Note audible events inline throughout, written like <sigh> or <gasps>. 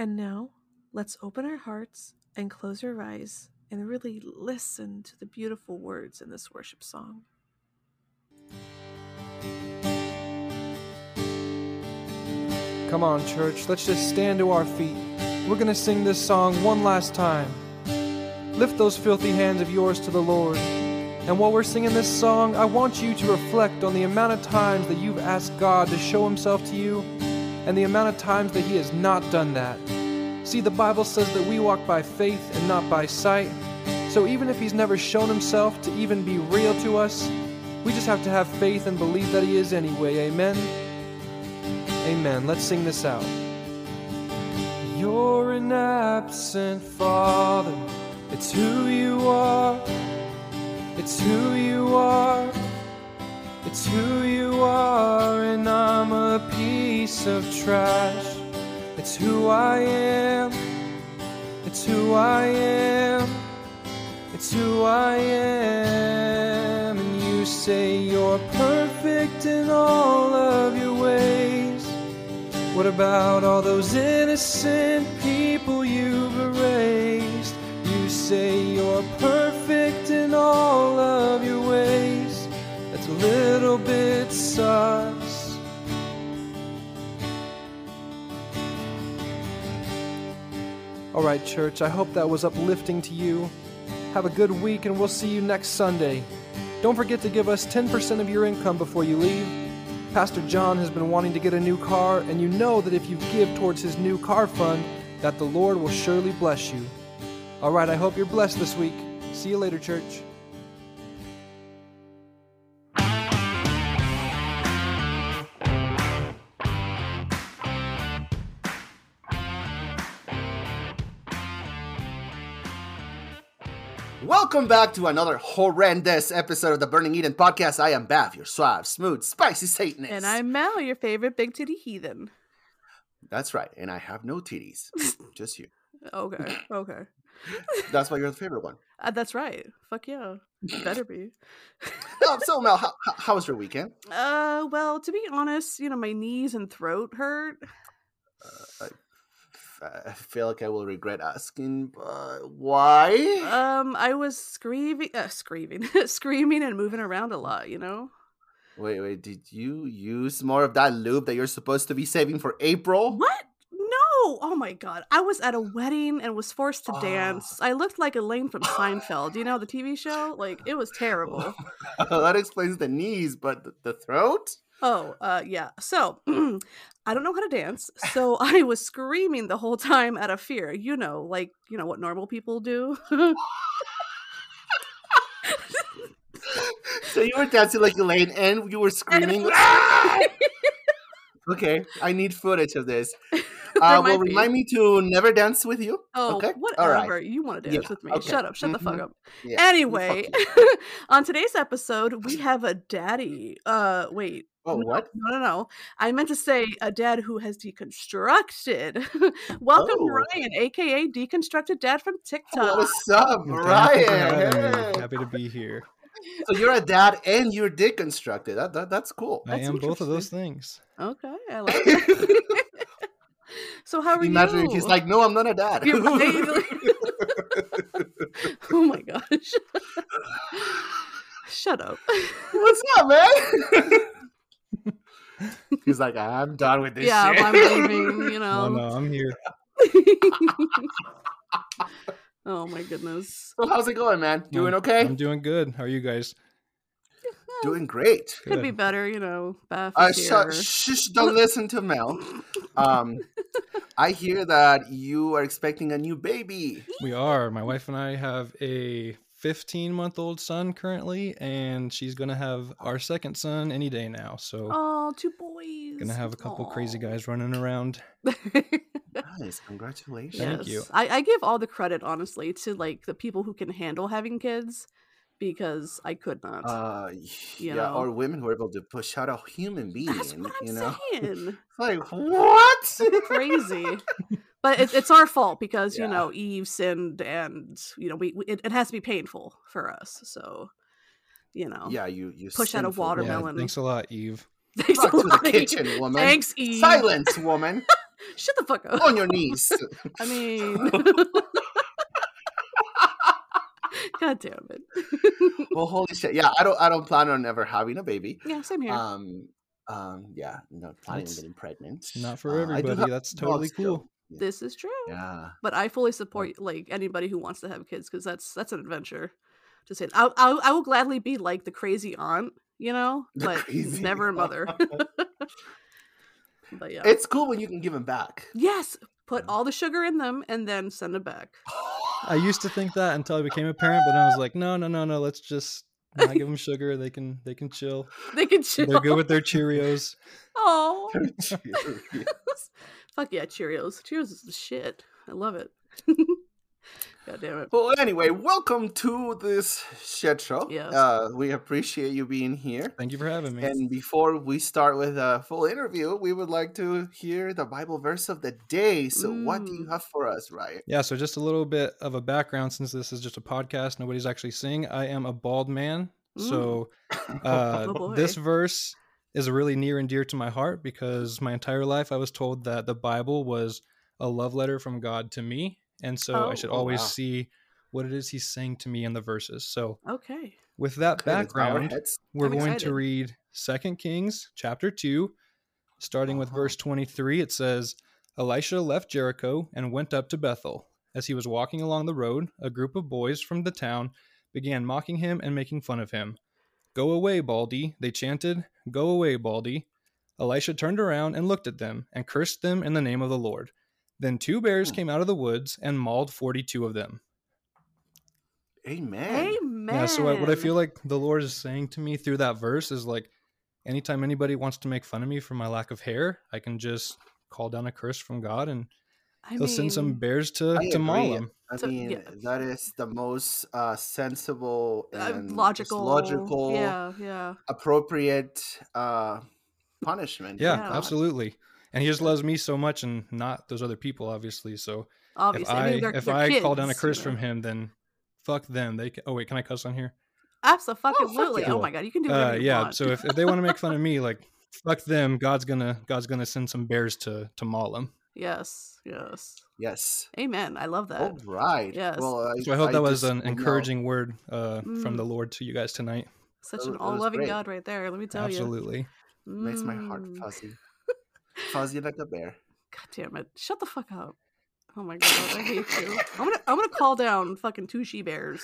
And now, let's open our hearts and close our eyes and really listen to the beautiful words in this worship song. Come on, church, let's just stand to our feet. We're going to sing this song one last time. Lift those filthy hands of yours to the Lord. And while we're singing this song, I want you to reflect on the amount of times that you've asked God to show Himself to you and the amount of times that He has not done that. See, the Bible says that we walk by faith and not by sight. So even if He's never shown Himself to even be real to us, we just have to have faith and believe that He is anyway. Amen. Amen. Let's sing this out. You're an absent father. It's who you are. It's who you are. It's who you are. And I'm a piece of trash. It's who I am. It's who I am. It's who I am. And you say you're perfect in all of your ways. What about all those innocent people you've erased? You say you're perfect in all of your ways. That's a little bit sus. All right, church, I hope that was uplifting to you. Have a good week, and we'll see you next Sunday. Don't forget to give us 10% of your income before you leave. Pastor John has been wanting to get a new car, and you know that if you give towards his new car fund, that the Lord will surely bless you. All right, I hope you're blessed this week. See you later, church. Welcome back to another horrendous episode of the Burning Eden podcast. I am Baph, your suave, smooth, spicy Satanist. And I'm Mel, your favorite big titty heathen. That's right, and I have no titties. <laughs> Just you. Okay, okay. <laughs> That's why you're the favorite one. Uh, that's right. Fuck yeah. Better be. <laughs> So, Mel, how, how- how was your weekend? Uh, well, to be honest, you know, my knees and throat hurt. Uh, I, I feel like I will regret asking, but why? Um, I was screaming, uh, screaming, <laughs> screaming and moving around a lot, you know? wait, wait, did you use more of that lube that you're supposed to be saving for April? What? No! Oh my god. I was at a wedding and was forced to Ah. dance. I looked like Elaine from Seinfeld, you know, the TV show? Like, it was terrible. <laughs> that explains the knees, but the throat? Oh, uh, yeah. So, <clears throat> I don't know how to dance, so <laughs> I was screaming the whole time out of fear. You know, like, you know, what normal people do. <laughs> so you were dancing like Elaine and you were <laughs> screaming. "Ah!" okay, I need footage of this. Uh, well, remind me to never dance with you. Oh, okay, whatever. right. You want to dance Yeah, with me. okay. Shut up. Shut the fuck Mhm. up. Yeah, Anyway, on today's episode, we have a daddy. Uh, wait. Oh, no, what? No, no, no. I meant to say a dad who has deconstructed. <laughs> Welcome, Oh. Ryan, aka Deconstructed Dad from TikTok. What's up, Thank you for having Ryan? me. Happy to be here. So you're a dad and you're deconstructed. That, that that's cool. I That's am both of those things. Okay, I like it. <laughs> <laughs> so how are Imagine you? if he's like, no, I'm not a dad. You're oh my gosh. Shut up. What's up, man? <laughs> he's like, I'm done with this yeah, shit. I'm leaving, you <laughs> know. no, I'm here. <laughs> oh my goodness. so how's it going, man? Doing I'm- okay? I'm doing good. How are you guys? Doing great. Could be better, you know. Beth Uh, is sh- here. shush, don't listen to Mel. Um, I hear that you are expecting a new baby. We are. My wife and I have a 15 month old son currently, and she's going to have our second son any day now. So, Oh, two boys. gonna have a couple crazy guys running around. <laughs> Nice, congratulations. Thank you. I, I give all the credit, honestly, to like the people who can handle having kids because I could not. Uh, You yeah, know. or women who are able to push out a human being. That's what I'm you know, saying. <laughs> Like what? Crazy. <laughs> But it, it's our fault because, you know, Eve sinned and, you know, we, we it, it has to be painful for us. So, you know. yeah, you you Push out a watermelon. Yeah, thanks a lot, Eve. <laughs> Thanks Back a to the lot, Eve. kitchen, woman. Thanks, Eve. Silence, woman. Shut the fuck up. on your knees. I mean, <laughs> God damn it. <laughs> well, holy shit. Yeah, I don't. I don't plan on ever having a baby. yeah, same here. Um. Um. Yeah. Not planning on getting pregnant. Not for Uh, everybody. have That's totally dogs, though. cool. Yeah. this is true. yeah. But I fully support like anybody who wants to have kids because that's that's an adventure. To say, I I I will gladly be like the crazy aunt, you know, The but crazy never a mother. <laughs> but yeah, It's cool when you can give them back. yes, put all the sugar in them and then send it back. I used to think that until I became a parent, but then I was like, no, no, no, no. Let's just not give them sugar. They can they can chill. <laughs> They can chill. They're good with their Cheerios. Oh, <laughs> Cheerios. <laughs> fuck yeah, Cheerios. Cheerios is the shit. I love it. God damn it. well, anyway, welcome to this shit show. Yes. Uh, we appreciate you being here. Thank you for having me. And before we start with a full interview, we would like to hear the Bible verse of the day. So, what do you Mm. have for us, Ryan? Yeah, so just a little bit of a background since this is just a podcast, nobody's actually seeing. I am a bald man. So uh, <laughs> Oh, this verse is really near and dear to my heart because my entire life I was told that the Bible was a love letter from God to me. And so I Oh. should Oh, always wow. see what it is he's saying to me in the verses. So Okay. with that Okay, let's bow our background, we're I'm going excited. to read Second Kings chapter 2, starting with Uh-huh. verse 23. It says, Elisha left Jericho and went up to Bethel. As he was walking along the road, a group of boys from the town began mocking him and making fun of him. Go away, Baldy, they chanted. Go away, Baldy. Elisha turned around and looked at them and cursed them in the name of the Lord. Then two bears Hmm. came out of the woods and mauled 42 of them. Amen. Amen. Yeah, so what what I feel like the Lord is saying to me through that verse is like, anytime anybody wants to make fun of me for my lack of hair, I can just call down a curse from God and I He'll send some bears to, I to maul them. I So, mean, yeah. that is the most uh, sensible uh, and just logical. logical, Yeah, yeah. appropriate uh, punishment. Yeah, Yeah. absolutely. And He just loves me so much and not those other people, obviously. So Obviously, if I I, mean, they're, if they're I call down a curse you from. Him, then fuck them. They can, oh wait, can I cuss on here? Absolutely. yeah. Oh my god, you can do whatever Uh, you yeah. want. So if, if they want to make fun of me, like fuck them. God's gonna God's gonna send some bears to to maul them. yes, yes. Yes. Amen. I love that. All right. Yes. Well, So I hope that was an would know- encouraging word uh, from Mm. the Lord to you guys tonight. Such an was- that was all-loving. God right there. Let me tell you. Absolutely. you. Makes my heart Mm. Fuzzy. fuzzy like a bear. God damn it! Shut the fuck up. Oh my god, I hate you. I'm gonna I'm gonna call down fucking two she bears.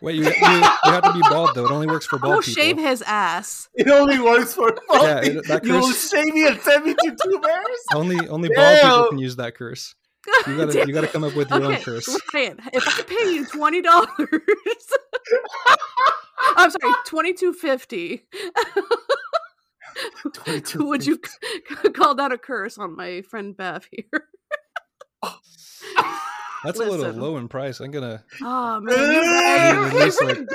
Wait, you, you, you have to be bald though. It only works for <laughs> I bald will people. shave his ass. It only works for <laughs> Yeah, bald it- that You will curse- shave me and send me to two bears? Only only bald people can use that curse. God <laughs> You gotta damn- you gotta come up with your own okay, curse. Ryan, if I pay you twenty dollars, I'm sorry, twenty two fifty. 22 Would you <laughs> call that a curse on my friend Baph here? <laughs> That's a little low in price. I'm gonna Oh man, you're right. You're, At least, you're like,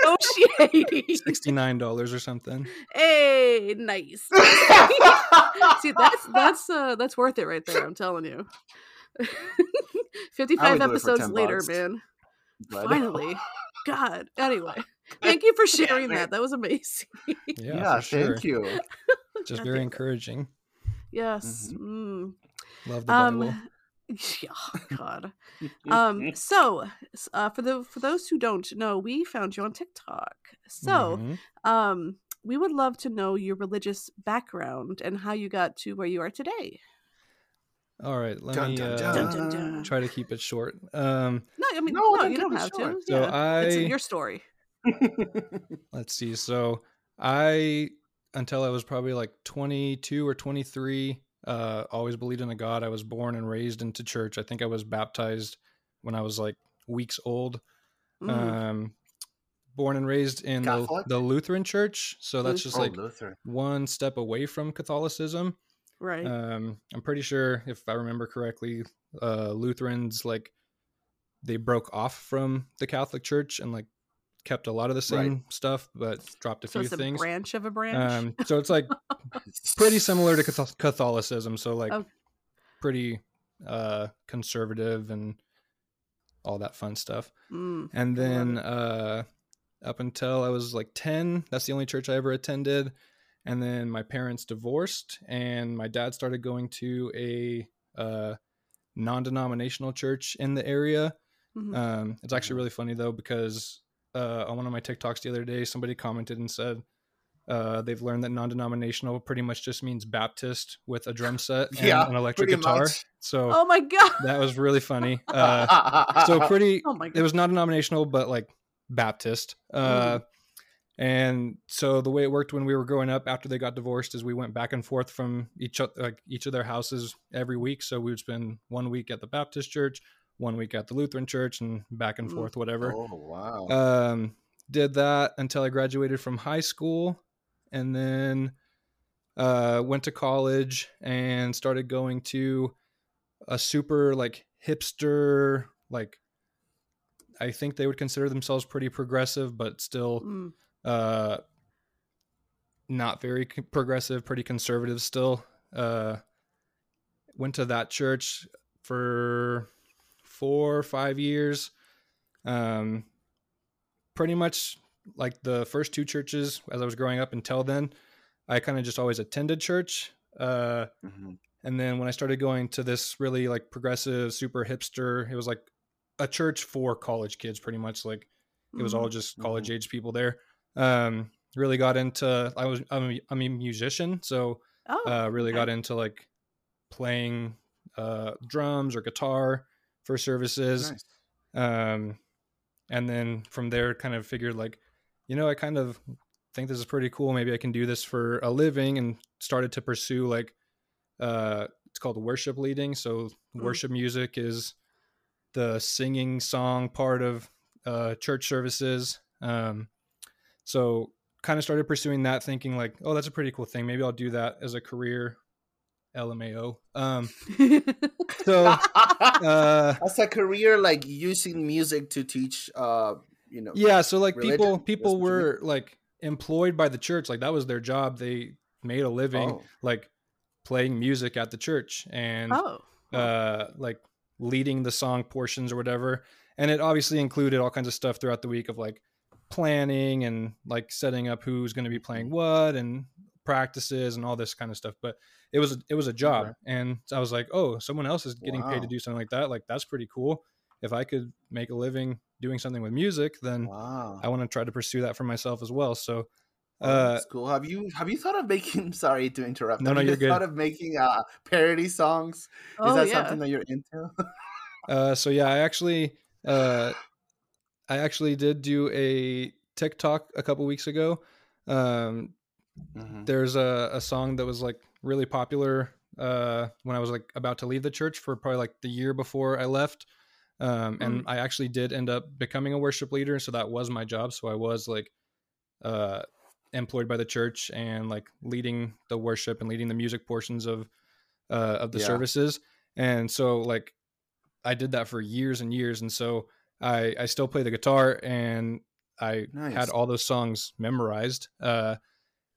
negotiating. sixty nine dollars or something. Hey, nice. <laughs> See, that's that's uh that's worth it right there. I'm telling you. Fifty five do it for episodes later, bucks. man. But- Finally, God. Anyway, thank you for sharing damn that. That was amazing. Yeah, Yeah, sure. thank you. Just very encouraging. Yes. Mm. Love the Bible. Um. <laughs> Yeah, <laughs> God. Um. <laughs> So, uh, for the for those who don't know, we found you on TikTok. So, Mhm. um, we would love to know your religious background and how you got to where you are today. all right, let Dun, me dun, uh, Dun, dun, dun. try to keep it short. Um, No, I mean, No, no, don't you don't have short. to. So yeah. it's I- your story. let's see. So I, until I was probably like 22 or 23, uh, always believed in a God. I was born and raised into church. I think I was baptized when I was like weeks old. Mm. Um, born and raised in the, the Lutheran church. So that's just oh, like Luther. one step away from Catholicism. right. Um, I'm pretty sure if I remember correctly, uh, Lutherans like they broke off from the Catholic Church and like kept a lot of the same stuff, but dropped a so few it's a things. branch of a branch. Um, so it's like <laughs> pretty similar to Catholicism. So like Okay. pretty uh, conservative and all that fun stuff. Mm. And then uh, up until I was like 10, that's the only church I ever attended. And then my parents divorced, and my dad started going to a uh, non-denominational church in the area. Mhm. Um, it's actually really funny though because uh, on one of my TikToks the other day, somebody commented and said uh, they've learned that non-denominational pretty much just means Baptist with a drum set and Yeah, an electric guitar. much. So oh my god. that was really funny. <laughs> Uh, so pretty Oh my it was not denominational but like baptist uh and so the way it worked when we were growing up after they got divorced is we went back and forth from each o- like each of their houses every week so we would spend one week at the baptist church one week at the lutheran church and back and Mm. forth whatever oh wow. um did that until i graduated from high school and then uh went to college and started going to a super like hipster like i think they would consider themselves pretty progressive but still Mm. uh not very progressive pretty conservative still uh went to that church for four or five years um pretty much like the first two churches as i was growing up until then i kind of just always attended church uh Mhm. and then when I started going to this really like progressive, super hipster, it was like a church for college kids, pretty much. Like it was all Mhm. just college age people there. Um, really got into. I was I'm a, I'm a musician, so Oh. uh, really okay. got into like playing uh, drums or guitar for services. Nice. Um, and then from there, kind of figured like, you know, I kind of think this is pretty cool. Maybe I can do this for a living, and started to pursue like, uh, it's called worship leading. So Mm. worship music is the singing song part of uh, church services. Um, so kind of started pursuing that, thinking like, oh, that's a pretty cool thing. Maybe I'll do that as a career. LMAO. Um, <laughs> so uh, As a career, like using music to teach, uh, you know. yeah so like religion? people people what you mean? were like employed by the church like that was their job they made a living Oh. like playing music at the church and oh. uh like leading the song portions or whatever and it obviously included all kinds of stuff throughout the week of like planning and like setting up who's going to be playing what and practices and all this kind of stuff but it was it was a job Okay. and i was like oh someone else is getting paid to do something like that like that's pretty cool if i could make a living doing something with music then Wow. I want to try to pursue that for myself as well. So, Oh, uh, that's cool. Have you have you thought of making? <laughs> Sorry to interrupt. No, have no, you you're good. Thought of making uh parody songs? Oh, Is that yeah. something that you're into? <laughs> uh, so yeah, I actually, uh, I actually did do a TikTok a couple weeks ago. Um, Mhm. there's a, a song that was like really popular uh, when I was like about to leave the church for probably like the year before I left. Um, and I actually did end up becoming a worship leader, so that was my job. So I was like uh, employed by the church and like leading the worship and leading the music portions of uh, of the Yeah. services. And so like I did that for years and years, and so I I still play the guitar and I Nice. had all those songs memorized. Uh,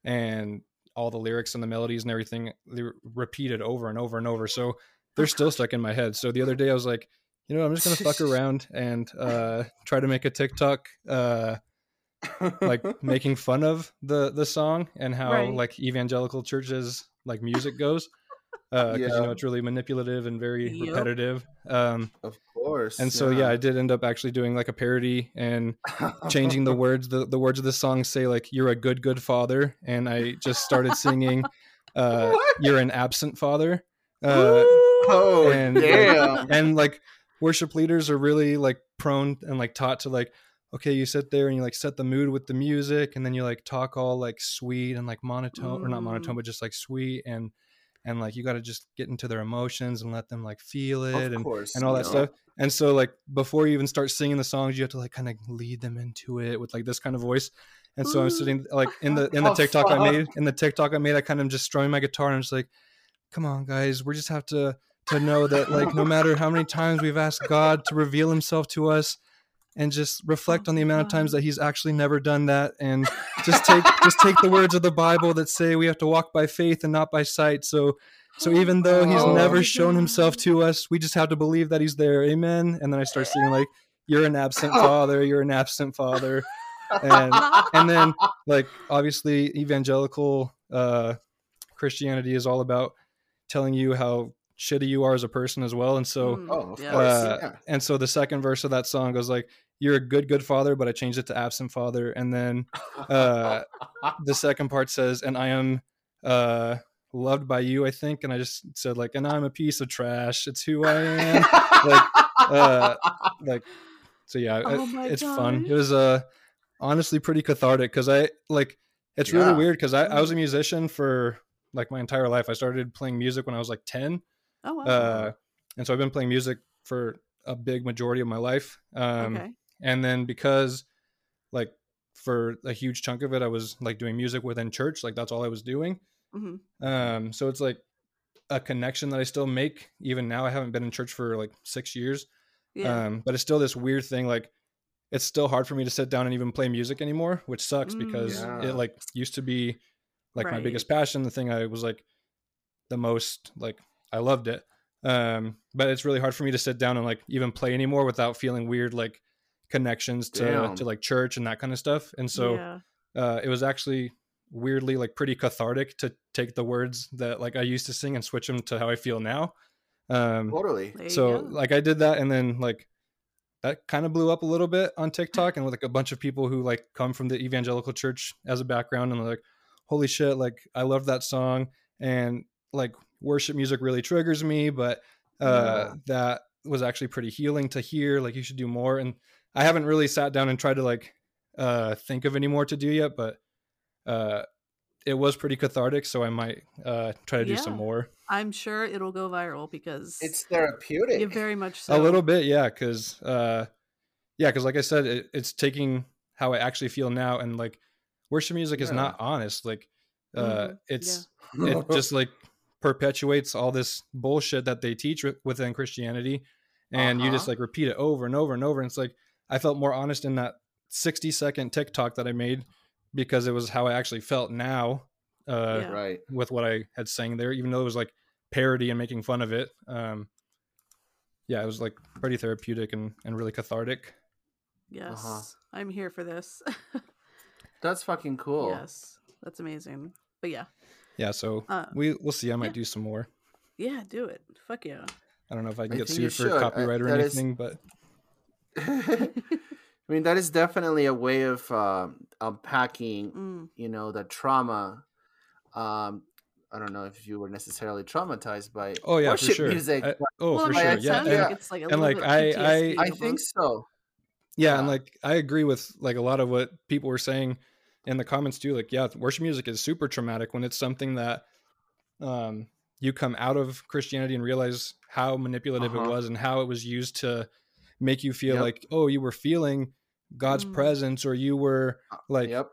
and all the lyrics and the melodies and everything they repeated over and over and over. So they're still stuck in my head. So the other day i was like you know i'm just gonna fuck <laughs> around and uh try to make a tiktok uh like <laughs> making fun of the the song and how Right. like evangelical churches like music goes uh because you know it's really manipulative and very Yep. repetitive um of course. and so yeah i did end up actually doing like a parody and <laughs> changing the words the, the words of the song say like you're a good good father and i just started singing uh you're an absent father uh Oh and, like, damn! and like worship leaders are really like prone and like taught to like okay you sit there and you like set the mood with the music and then you like talk all like sweet and like monotone or not monotone Mm. but just like sweet and and like you got to just get into their emotions and let them like feel it and course, and all that yeah. stuff. And so like before you even start singing the songs, you have to like kind of lead them into it with like this kind of voice. And so I'm sitting like in the <laughs> in the Oh, TikTok I made in the TikTok I made, I kind of just strumming my guitar and I'm just like, come on guys, we just have to to know that like no matter how many times we've asked God to reveal himself to us and just reflect on the amount of times that he's actually never done that and just take just take the words of the Bible that say we have to walk by faith and not by sight. So so even though he's Oh never shown himself to us, we just have to believe that he's there. Amen. And then I start singing like, "You're an absent father. You're an absent father," and and then like obviously evangelical uh, Christianity is all about telling you how shitty you are as a person as well. And so, Mm, Oh, of yeah. course. uh, yeah. and so the second verse of that song goes like, "You're a good, good father," but I changed it to absent father. And then uh, the second part says, "And I am uh, loved by you," I think. And I just said like, "And I'm a piece of trash. It's who I am." like, uh, like, so yeah, Oh my it's fun. It was uh, honestly pretty cathartic because I like. It's really weird because I, I was Mm. a musician for like my entire life. I started playing music when I was like ten Oh wow. uh, and so I've been playing music for a big majority of my life. Um, okay. And then because, like, for a huge chunk of it, I was like doing music within church, like that's all I was doing. hmm Um, so it's like a connection that I still make even now. I haven't been in church for like six years, Yeah. um, but it's still this weird thing. Like, it's still hard for me to sit down and even play music anymore, which sucks because Mm. it like used to be like my biggest passion, the thing I was like the most like I loved it. Um, but it's really hard for me to sit down and like even play anymore without feeling weird like connections to Damn. to like church and that kind of stuff. And so yeah. uh, it was actually weirdly like pretty cathartic to take the words that like I used to sing and switch them to how I feel now. Um, totally. So go. like I did that and then like that kind of blew up a little bit on TikTok and with like a bunch of people who like come from the evangelical church as a background and they're like holy shit like I love that song and like worship music really triggers me but uh that was actually pretty healing to hear like you should do more and I haven't really sat down and tried to like uh think of any more to do yet but uh it was pretty cathartic so I might uh try to do some more. I'm sure it'll go viral because It's therapeutic. you very much so. a little bit yeah because uh yeah because like i said it, it's taking how i actually feel now and like worship music is not honest like uh Mhm, it's it just like perpetuates all this bullshit that they teach within christianity and you just Uh-huh. like repeat it over and over and over and it's like i felt more honest in that 60 second tiktok that i made because it was how i actually felt now uh Yeah. right. with what i had sang there even though it was like parody and making fun of it um yeah it was like pretty therapeutic and, and really cathartic Yes. Uh-huh. I'm here for this. <laughs> That's fucking cool. Yes. That's amazing. But yeah. Yeah so Uh, we we'll see i might yeah. do some more Yeah, do it. Fuck yeah. i don't know if i can I get sued for should. I- copyright or that is- anything but <laughs> I mean, that is definitely a way of um unpacking, Mm. you know, the trauma. Um, I don't know if you were necessarily traumatized by oh yeah for worship sure music. I- oh well, for sure yeah and, like it's like a and, like, bit I- PTSD I think so. yeah and Yeah. like i agree with like a lot of what people were saying in the comments too like yeah worship music is super traumatic when it's something that um you come out of christianity and realize how manipulative Uh-huh. it was and how it was used to make you feel Yep. like oh you were feeling god's Mm. presence or you were like yep.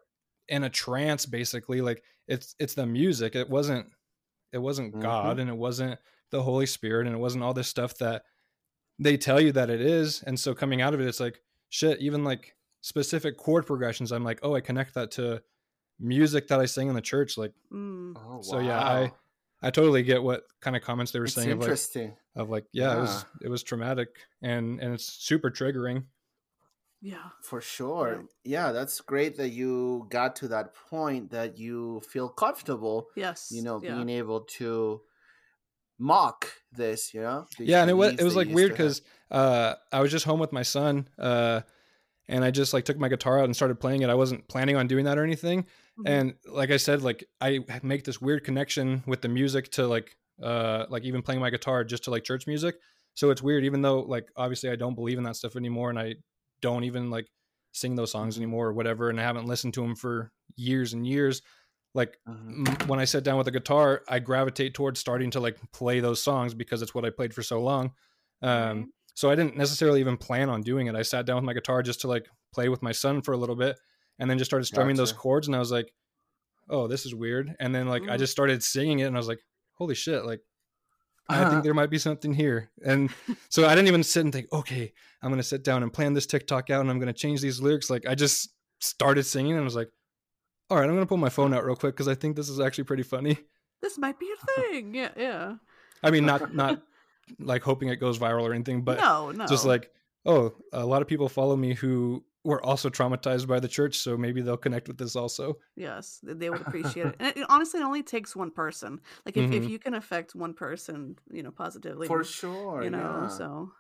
in a trance basically like it's it's the music it wasn't it wasn't Mhm. god and it wasn't the holy spirit and it wasn't all this stuff that they tell you that it is and so coming out of it it's like shit even like specific chord progressions i'm like oh i connect that to music that i sing in the church like Mm. Oh, so yeah i i totally get what kind of comments they were It's saying of like, interesting. of like yeah, it was it was traumatic and and it's super triggering Yeah. For sure. Yeah, that's great that you got to that point that you feel comfortable, Yes. you know, yeah. being able to mock this, you know? yeah and it was it was like weird because uh i was just home with my son uh and i just like took my guitar out and started playing it i wasn't planning on doing that or anything Mhm. and like i said like i make this weird connection with the music to like uh like even playing my guitar just to like church music so it's weird even though like obviously i don't believe in that stuff anymore and i don't even like sing those songs Mhm. anymore or whatever and i haven't listened to them for years and years like Mhm. m- when I sit down with a guitar, I gravitate towards starting to like play those songs because it's what I played for so long. Um. So I didn't necessarily even plan on doing it. I sat down with my guitar just to like play with my son for a little bit, and then just started strumming those chords. And I was like, "Oh, this is weird." And then like I Mm. just started singing it, and I was like, "Holy shit!" Like I think there might be something here. And <laughs> so I didn't even sit and think, "Okay, I'm gonna sit down and plan this TikTok out, and I'm gonna change these lyrics." Like I just started singing, and I was like, "All right, I'm gonna pull my phone out real quick because I think this is actually pretty funny." This might be a <laughs> thing. Yeah. Yeah. I mean, not not <laughs> like hoping it goes viral or anything, but no. No. just like, oh, a lot of people follow me who were also traumatized by the church, so maybe they'll connect with this also. Yes, they would appreciate it. <laughs> And it, it honestly it only takes one person. Like if, if Mhm. you can affect one person, you know, positively, For sure. you know. yeah. So,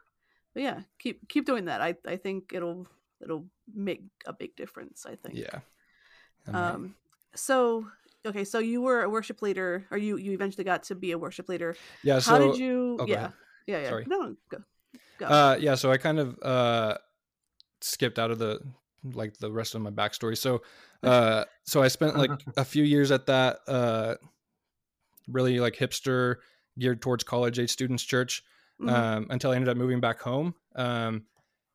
but yeah, keep keep doing that. I I think it'll it'll make a big difference. I think. Yeah. I mean, Um. So okay, so you were a worship leader, or you you eventually got to be a worship leader. yeah. How So did you? oh, go yeah. Yeah. Yeah. Sorry. No. Go. Go. Uh, yeah, so I kind of uh, skipped out of the like the rest of my backstory. So, uh, so I spent like <laughs> a few years at that uh, really like hipster geared towards college age students church Mhm. um, until I ended up moving back home. Um,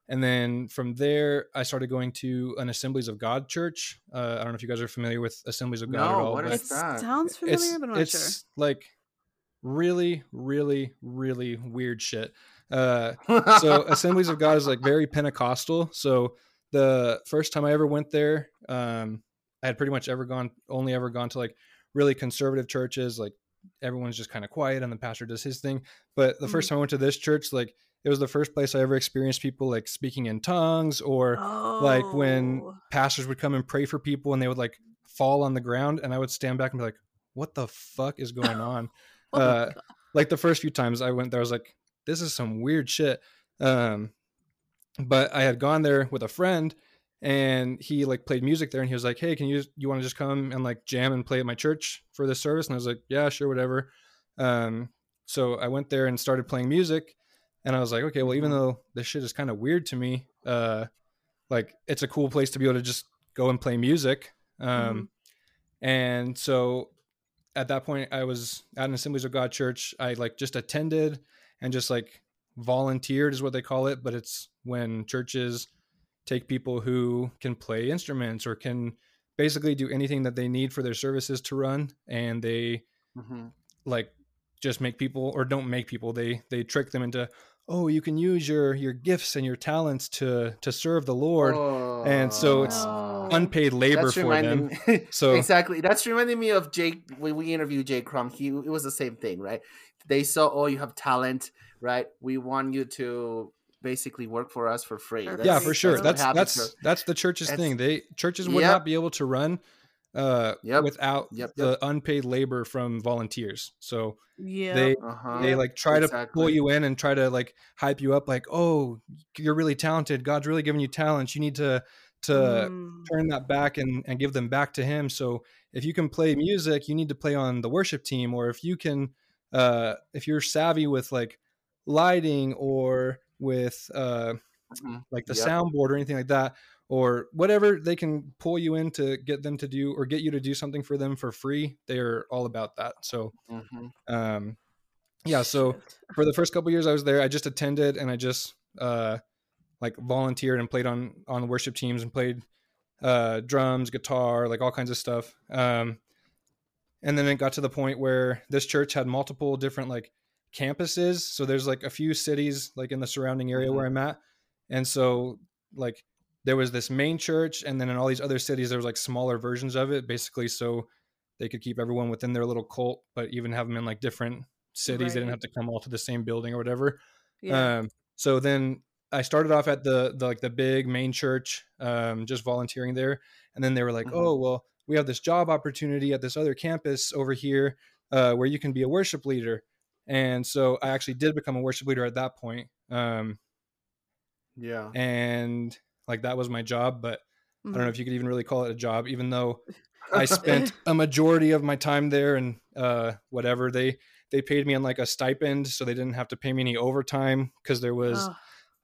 and then from there, I started going to an Assemblies of God church. Uh, I don't know if you guys are familiar with Assemblies of God at all. what but it is that? sounds familiar, it's but I'm not it's sure. like really, really, really weird shit. Uh, so <laughs> assemblies of god is like very pentecostal so the first time i ever went there um i had pretty much ever gone only ever gone to like really conservative churches like everyone's just kind of quiet and the pastor does his thing but the first time i went to this church like it was the first place i ever experienced people like speaking in tongues or like when Oh. pastors would come and pray for people and they would like fall on the ground and i would stand back and be like what the fuck is going <laughs> on Oh uh, like the first few times I went there, I was like, this is some weird shit. Um, but I had gone there with a friend and he like played music there and he was like, Hey, can you, you want to just come and like jam and play at my church for this service? And I was like, yeah, sure. Whatever. Um, so I went there and started playing music and I was like, okay, well, even though this shit is kind of weird to me, uh, like it's a cool place to be able to just go and play music. Um, and so at that point I was at an Assemblies of God church. I like just attended and just like volunteered is what they call it, but it's when churches take people who can play instruments or can basically do anything that they need for their services to run and they Mhm. like just make people or don't make people they they trick them into oh you can use your your gifts and your talents to to serve the lord and so oh. it's No. unpaid labor That's for them me. <laughs> So- exactly, that's reminding me of Jake when we interviewed Jake Crum. He it was the same thing, right? They saw, oh, you have talent, right? We want you to basically work for us for free. Yeah, yeah for sure what that's that's that's the church's That's- thing they churches would Yep. not be able to run uh Yep. without Yep, the yep. unpaid labor from volunteers so Yeah. they uh-huh. they like try to pull you in and try to like hype you up like oh you're really talented god's really giving you talents you need to to Mm. turn that back and, and give them back to him so if you can play music you need to play on the worship team or if you can uh if you're savvy with like lighting or with uh Mhm. like the Yep. soundboard or anything like that or whatever they can pull you in to get them to do or get you to do something for them for free they're all about that. So Mhm. um yeah so for the first couple years i was there i just attended and i just uh like volunteered and played on on worship teams and played uh drums guitar like all kinds of stuff. Um and then it got to the point where this church had multiple different like campuses. So there's like a few cities like in the surrounding area Mhm. where i'm at. And so like there was this main church and then in all these other cities there was like smaller versions of it basically so they could keep everyone within their little cult but even have them in like different cities they didn't have to come all to the same building or whatever Yeah. um, so then I started off at the, the like the big main church, um, just volunteering there, and then they were like, Mhm. "Oh, well, we have this job opportunity at this other campus over here, uh, where you can be a worship leader." And so I actually did become a worship leader at that point, um, Yeah. and like that was my job. But I don't know Mhm. if you could even really call it a job, even though I spent <laughs> a majority of my time there and uh, whatever they they paid me on like a stipend, so they didn't have to pay me any overtime because there was Ugh.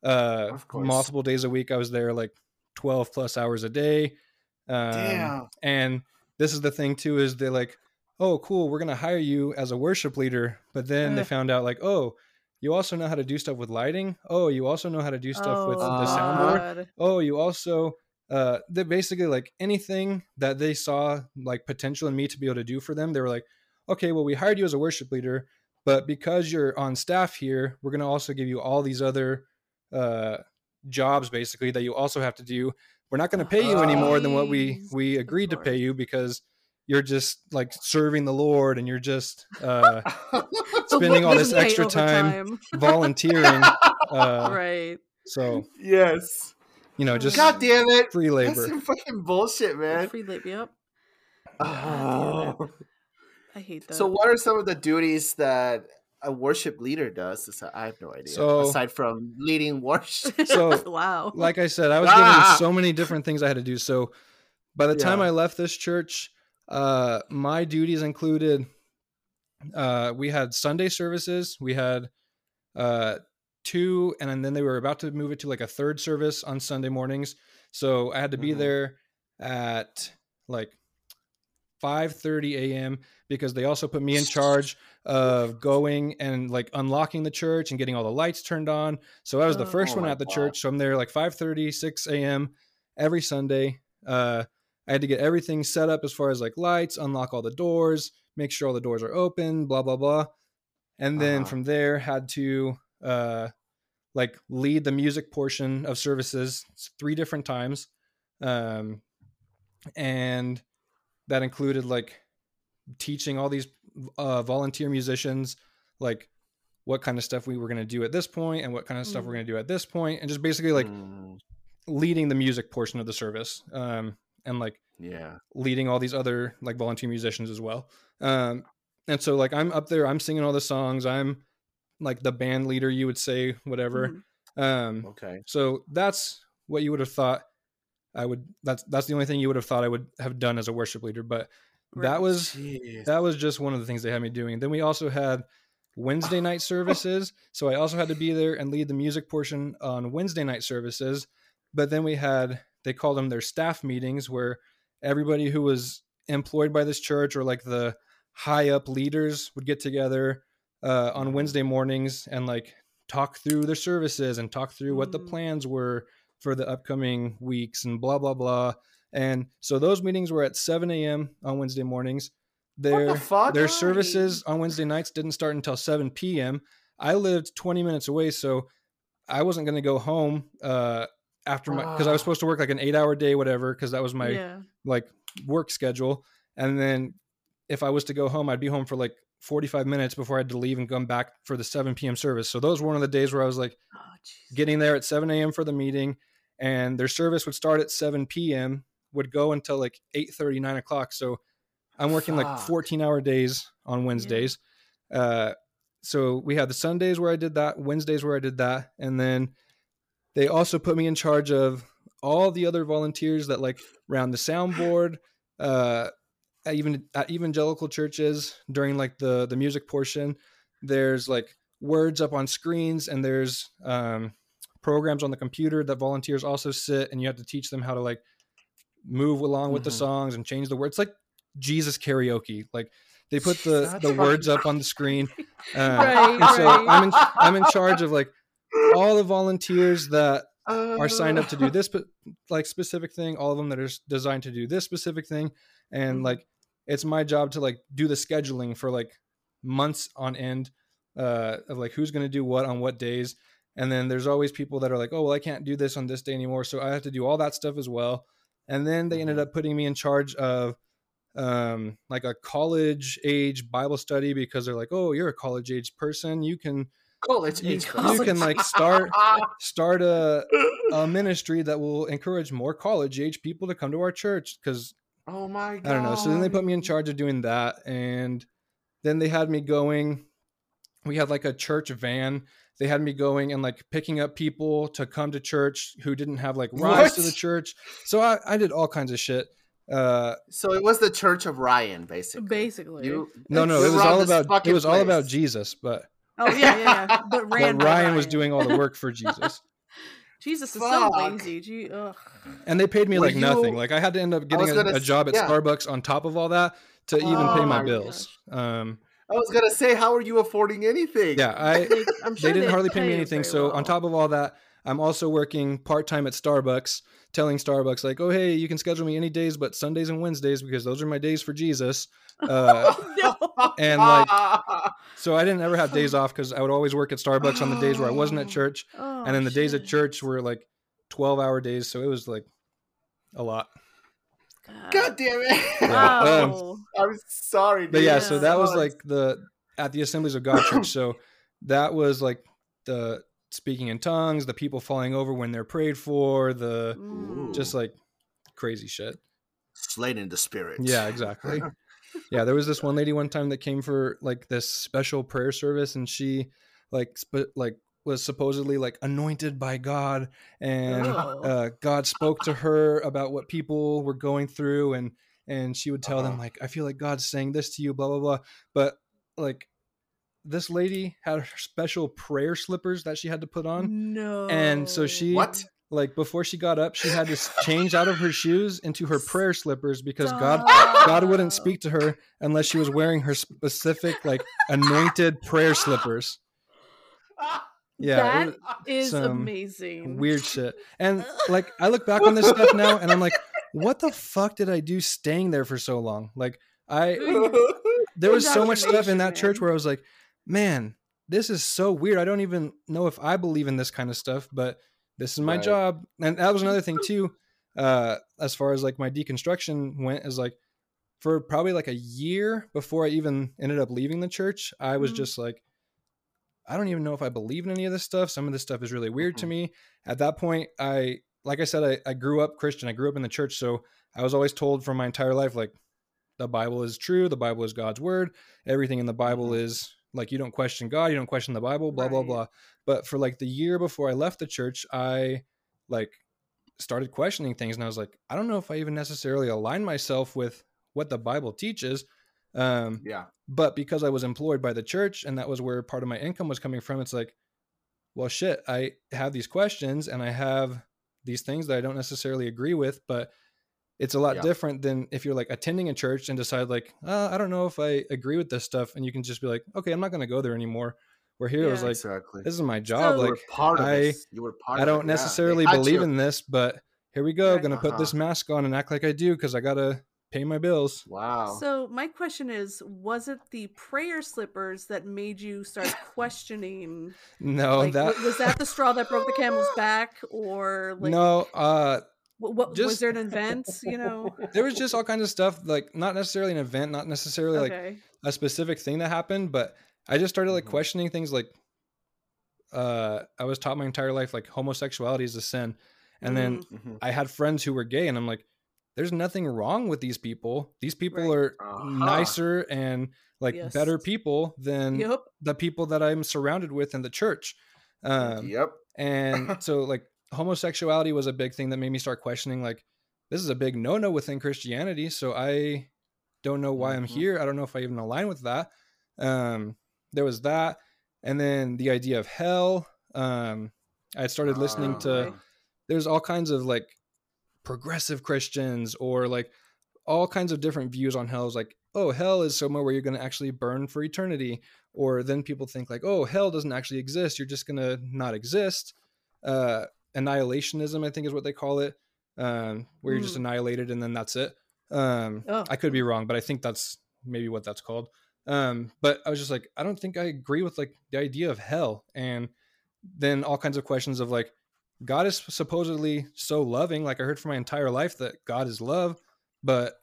uh multiple days a week i was there like 12 plus hours a day um, Damn. and this is the thing too is they're like oh cool we're gonna hire you as a worship leader but then they found out like oh you also know how to do stuff with lighting? Oh you also know how to do stuff with Oh, the soundboard oh you also uh they basically like anything that they saw like potential in me to be able to do for them they were like okay well we hired you as a worship leader but because you're on staff here we're going to also give you all these other uh jobs basically that you also have to do. We're not going to pay you any more than what we we agreed to pay you because you're just like serving the lord and you're just uh <laughs> <laughs> spending all this extra time overtime? <laughs> volunteering uh right. so yes. you know, just God damn it! free That's labor. some fucking bullshit, man. Free labor. Yep. Oh. I hate that. So, what are some of the duties that a worship leader does? I have no idea. So- aside from leading worship, <laughs> So, wow. like I said, I was Ah! given so many different things I had to do. So by the time I left this church, uh, my duties included uh, we had Sunday services, we had uh, two, and then they were about to move it to like a third service on Sunday mornings. So I had to be Mhm. there at like 5:30 a.m. because they also put me in charge of going and like unlocking the church and getting all the lights turned on. So I was the Oh. first Oh one at the God. church. So I'm there like 5:30, 6 a.m. every Sunday. Uh, I had to get everything set up as far as like lights, unlock all the doors, make sure all the doors are open, blah blah blah. And then Uh-huh. from there had to uh like lead the music portion of services three different times. Um and that included like teaching all these uh volunteer musicians like what kind of stuff we were going to do at this point and what kind of stuff we're Mm. going to do at this point and just basically like Mm, leading the music portion of the service um and like yeah, leading all these other like volunteer musicians as well. Um, and so like I'm up there, I'm singing all the songs. I'm like the band leader, you would say, whatever. Mhm. Um, okay. so that's what you would have thought I would. That's that's the only thing you would have thought I would have done as a worship leader. But Right. that was Jeez. that was just one of the things they had me doing. Then we also had Wednesday <sighs> night services. So I also had to be there and lead the music portion on Wednesday night services. But then we had, they called them their staff meetings where everybody who was employed by this church or like the high up leaders would get together uh, on Wednesday mornings and like talk through their services and talk through what the Mm. plans were for the upcoming weeks and blah, blah, blah. And so those meetings were at 7 a.m. on Wednesday mornings. what Their, the fuck? their services on Wednesday nights didn't start until 7 p.m. I lived 20 minutes away, so I wasn't going to go home uh, after my because I was supposed to work like an eight hour day, whatever, because that was my yeah. like work schedule. And then if I was to go home, I'd be home for like 45 minutes before I had to leave and come back for the 7 p.m. service. So those were one of the days where I was like Oh, getting there at 7 a.m. for the meeting, and their service would start at 7 p.m. would go until like 8 9 o'clock. So I'm working like 14 hour days on Wednesdays. Uh, so we had the Sundays where I did that, Wednesdays where I did that, and then they also put me in charge of all the other volunteers that like round the soundboard, uh, at even at evangelical churches during like the the music portion. There's like words up on screens, and there's um, programs on the computer that volunteers also sit, and you have to teach them how to like move along with the Mhm. songs and change the words. It's like Jesus karaoke. Like they put the That's the words up on the screen. Uh, <laughs> Right, and so right. I'm in I'm in charge of like all the volunteers that are signed up to do this but like specific thing all of them that are designed to do this specific thing and Mhm. like it's my job to like do the scheduling for like months on end uh of like who's going to do what on what days and then there's always people that are like oh well i can't do this on this day anymore so i have to do all that stuff as well and then they ended Mhm. up putting me in charge of um like a college age bible study because they're like oh you're a college age person you can college you, age. you can like start <laughs> start a, a ministry that will encourage more college age people to come to our church because oh my god. I don't know. So then they put me in charge of doing that, and then they had me going. We had like a church van. They had me going and like picking up people to come to church who didn't have like rides to the church. So I, I did all kinds of shit. Uh, So it was the Church of Ryan, basically. Basically. You, no, no, it was all about it fucking was all about. Jesus, but, oh yeah, yeah, yeah. <laughs> But but ran Ryan, was doing all the work for <laughs> Jesus. Jesus is so lazy. Gee, ugh. and they paid me Were like nothing. Like I had to end up getting was a, gonna a s- job at yeah. Starbucks on top of all that to even pay Oh my my bills. Um, I was gonna say, how are you affording anything? yeah, I Like, I'm <laughs> sure they didn't hardly pay me anything. So well. on top of all that, I'm also working part time at Starbucks, telling Starbucks like, "Oh, hey, you can schedule me any days but Sundays and Wednesdays because those are my days for Jesus." <laughs> Uh, No. and, like, <laughs> so I didn't ever have days off because I would always work at Starbucks on the days where I wasn't at church, Oh, and then the days at church were like 12 hour days. So it was like a lot. God damn it! Yeah. Um, I'm sorry, dude. but yeah, Yeah. so that was like the at the Assemblies of God church. So that was like the speaking in tongues, the people falling over when they're prayed for, the Mm. just like crazy shit. Slain in the spirit. Yeah, exactly. <laughs> yeah, there was this one lady one time that came for like this special prayer service, and she like sp- like was supposedly like anointed by God, and Oh. uh, God spoke to her about what people were going through, and and she would tell them Uh-huh. like, I feel like God's saying this to you, blah blah blah. But like this lady had her special prayer slippers that she had to put on, no. and so she What? like before she got up, she had to <laughs> change out of her shoes into her prayer slippers because God God wouldn't speak to her unless she was wearing her specific like anointed prayer slippers. Yeah, That it is some amazing. weird shit. And <laughs> like I look back on this stuff now and I'm like, what the fuck did I do staying there for so long? Like I <laughs> there was so much stuff in that church where I was like, man, this is so weird. I don't even know if I believe in this kind of stuff, but this is my Right. job. And that was another thing <laughs> too. Uh, as far as like my deconstruction went, is like for probably like a year before I even ended up leaving the church, I was Mhm. just like, I don't even know if I believe in any of this stuff. Some of this stuff is really weird to Mhm. me. At that point, I like I said, I, I grew up Christian. I grew up in the church, so I was always told for my entire life, like the Bible is true, the Bible is God's word. Everything in the Bible Mhm. is like you don't question God, you don't question the Bible, blah blah blah. But for like the year before I left the church, I like started questioning things, and I was like, I don't know if I even necessarily align myself with what the Bible teaches. Um, yeah. but because I was employed by the church and that was where part of my income was coming from, it's like, well, shit, I have these questions and I have these things that I don't necessarily agree with, but it's a lot Yeah. different than if you're like attending a church and decide like, uh, I don't know if I agree with this stuff, and you can just be like, okay, I'm not going to go there anymore. Where here it was like, exactly. this is my job. So- you like, were part of I- this. You were part I don't yeah. Necessarily had believe you. in this, but here we go. Right. Gonna put this Uh-huh. mask on and act like I do because I gotta pay my bills. Wow. So my question is, was it the prayer slippers that made you start questioning? <laughs> No, like, that was that the straw that broke the camel's back, or like, no. Uh, what, what was just- there an event? You know, <laughs> there was just all kinds of stuff like not necessarily an event not necessarily like a specific thing that happened but i just started like Mhm. questioning things like uh i was taught my entire life like homosexuality is a sin and then Mhm. i had friends who were gay and i'm like there's nothing wrong with these people these people Right. are Uh-huh. nicer and like Yes. better people than yep, the people that i'm surrounded with in the church um yep. and <laughs> so like homosexuality was a big thing that made me start questioning like this is a big no-no within christianity so i don't know why i'm Mhm. here. I don't know if i even align with that. Um there was that and then the idea of hell. Um i started listening to Uh, there's all kinds of like progressive christians or like all kinds of different views on hell. Is like oh hell is somewhere where you're going to actually burn for eternity or then people think like oh hell doesn't actually exist. You're just going to not exist. Uh annihilationism i think is what they call it um where you're just Mm. annihilated and then that's it um Oh. i could be wrong but i think that's maybe what that's called um but i was just like i don't think i agree with like the idea of hell and then all kinds of questions of like god is supposedly so loving like i heard for my entire life that god is love but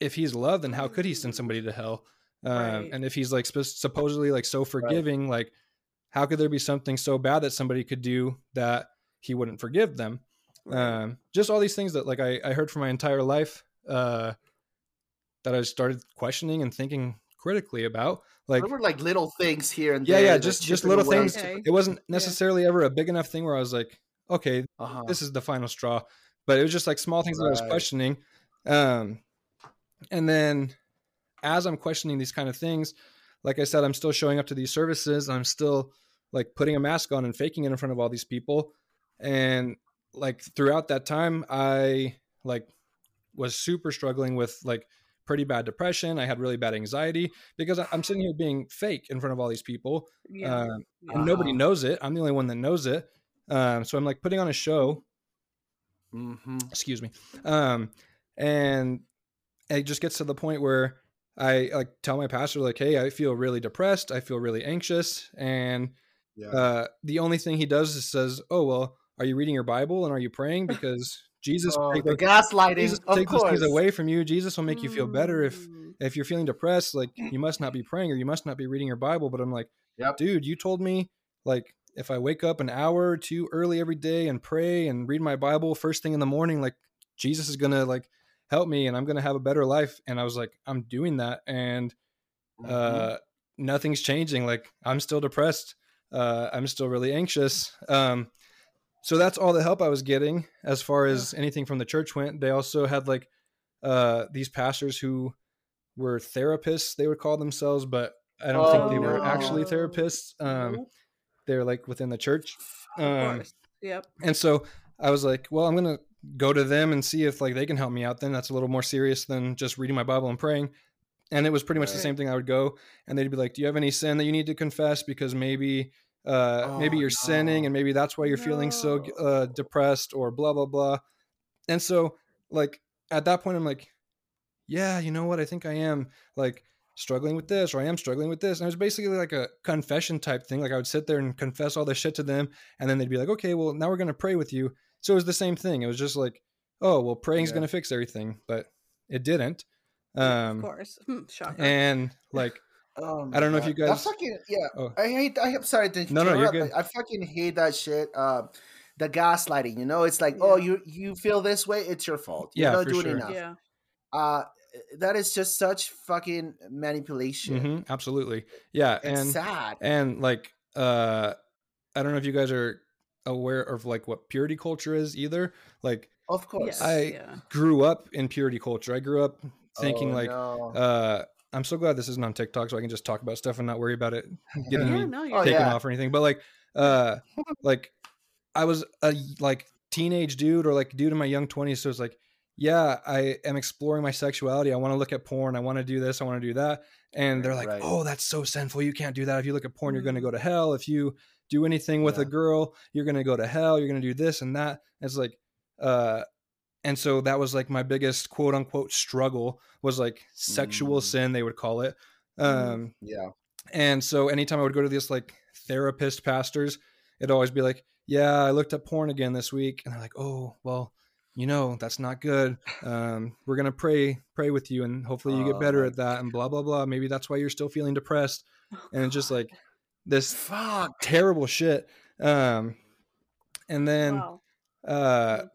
if he's love then how could he send somebody to hell um, Right. and if he's like sp- supposedly like so forgiving like how could there be something so bad that somebody could do that he wouldn't forgive them um, just all these things that like I, I heard for my entire life uh, that I started questioning and thinking critically about. Like, there were like little things here and yeah, there. yeah, that just just little away. things. Okay. It wasn't necessarily ever a big enough thing where I was like, okay, Uh-huh. this is the final straw. But it was just like small things that I was questioning. Um, and then as I'm questioning these kind of things, like I said, I'm still showing up to these services. I'm still like putting a mask on and faking it in front of all these people. And like throughout that time, I like was super struggling with like pretty bad depression. I had really bad anxiety because I'm sitting here being fake in front of all these people yeah, um, yeah. and nobody knows it. I'm the only one that knows it. Um, so I'm like putting on a show. hmm Excuse me. Um, and it just gets to the point where I like tell my pastor like, "Hey, I feel really depressed. I feel really anxious." And Yeah. uh, the only thing he does is says, "Oh well, are you reading your Bible and are you praying because Jesus oh, will take, the gaslighting. Jesus take those things away from you. Jesus will make you feel better if Mm, if you're feeling depressed, like you must not be praying or you must not be reading your Bible. But I'm like, Yep. dude, you told me like if I wake up an hour or two early every day and pray and read my Bible first thing in the morning, like Jesus is gonna like help me and I'm gonna have a better life. And I was like, I'm doing that, and Mhm. uh, nothing's changing. Like I'm still depressed. Uh, I'm still really anxious. Um, so that's all the help I was getting as far as anything from the church went. They also had like uh, these pastors who were therapists, they would call themselves, but I don't think they were actually Oh, therapists. Um, Nope, they're like within the church. Um. Yep. and so I was like, well, I'm gonna go to them and see if like they can help me out. Then that's a little more serious than just reading my Bible and praying. And it was pretty much the same thing. I would go and they'd be like, "Do you have any sin that you need to confess? Because maybe, uh, maybe Oh, you're sinning, and maybe that's why you're feeling so uh, depressed, or blah blah blah." And so, like at that point, I'm like, "Yeah, you know what? I think I am like struggling with this, or I am struggling with this." And it was basically like a confession type thing. Like I would sit there and confess all this shit to them, and then they'd be like, "Okay, well now we're gonna pray with you." So it was the same thing. It was just like, "Oh, well, praying's Yeah. gonna fix everything," but it didn't. Um, of course. <laughs> Shocker. and like, Oh I don't know if you guys- That fucking yeah. oh, I hate. I, am sorry to No, no, you're interrupt, good. I fucking hate that shit. Uh, the gaslighting. You know, it's like, oh, you you feel this way, it's your fault. Yeah, You're not for doing sure. enough. yeah. Uh, that is just such fucking manipulation. mhm, absolutely, yeah, It's and sad. and like, uh, I don't know if you guys are aware of like what purity culture is either. Like, Of course. Yes, I- yeah. grew up in purity culture. I grew up thinking Oh, like, no. uh, I'm so glad this isn't on TikTok, so I can just talk about stuff and not worry about it <laughs> getting Yeah, me no, Oh, taken yeah. off or anything. But like, <laughs> uh, like I was a like teenage dude or like dude in my young 20s. So it's like, yeah, I am exploring my sexuality. I want to look at porn. I want to do this. I want to do that. And they're like, Right. oh, that's so sinful. You can't do that. If you look at porn, you're going to Mhm. go to hell. If you do anything with a girl, you're going to go to hell. You're going to do this and that. It's like, uh, and so that was like my biggest quote unquote struggle was like sexual Mm. sin, they would call it. Mhm. Um, yeah. and so anytime I would go to these like therapist pastors, it'd always be like, yeah, I looked up porn again this week. And they're like, oh, well, you know, that's not good. Um, we're going to pray, pray with you and hopefully you get Oh better at that and blah, blah, blah. Maybe that's why you're still feeling depressed. And it's just like this Fuck. terrible shit. Um, and then, Wow. uh, Mm.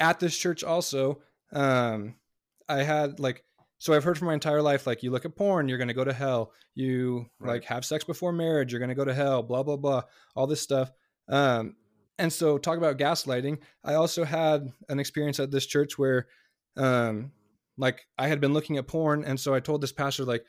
At this church also, um, I had like, so I've heard for my entire life, like you look at porn, you're going to go to hell. You Right. like have sex before marriage, you're going to go to hell, blah, blah, blah, all this stuff. Um, and so talk about gaslighting. I also had an experience at this church where, um, like I had been looking at porn. And so I told this pastor, like,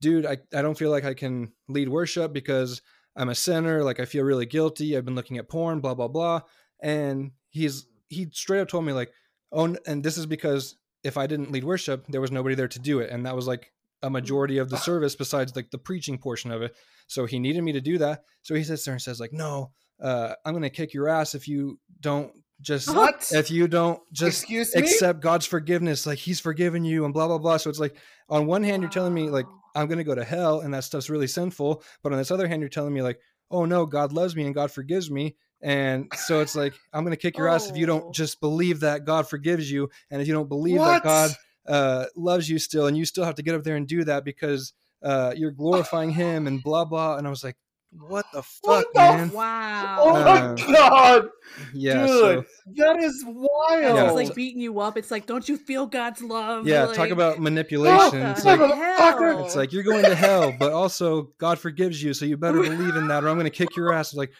dude, I, I don't feel like I can lead worship because I'm a sinner. Like I feel really guilty. I've been looking at porn, blah, blah, blah. And he's, he straight up told me like, oh, and this is because if I didn't lead worship, there was nobody there to do it. And that was like a majority of the <laughs> service besides like the preaching portion of it. So he needed me to do that. So he sits there and says like, no, uh, I'm going to kick your ass if you don't just, <laughs> What? if you don't just Excuse me. accept God's forgiveness, like he's forgiven you and blah, blah, blah. So it's like, on one hand, you're telling me like, I'm going to go to hell and that stuff's really sinful. But on this other hand, you're telling me like, oh no, God loves me and God forgives me. And so it's like, I'm going to kick your ass if you Oh. don't just believe that God forgives you. And if you don't believe what? that God uh, loves you still, and you still have to get up there and do that because uh, you're glorifying him and blah, blah. And I was like, what the What fuck, the man? Wow. Oh my Uh, god, yeah. dude, So, that is wild. Yeah. it's like beating you up. It's like, don't you feel God's love? yeah. Like, Talk about manipulation. It's like. It's like you're going to hell, but also God forgives you, so you better believe in that, or I'm going to kick your ass. It's like,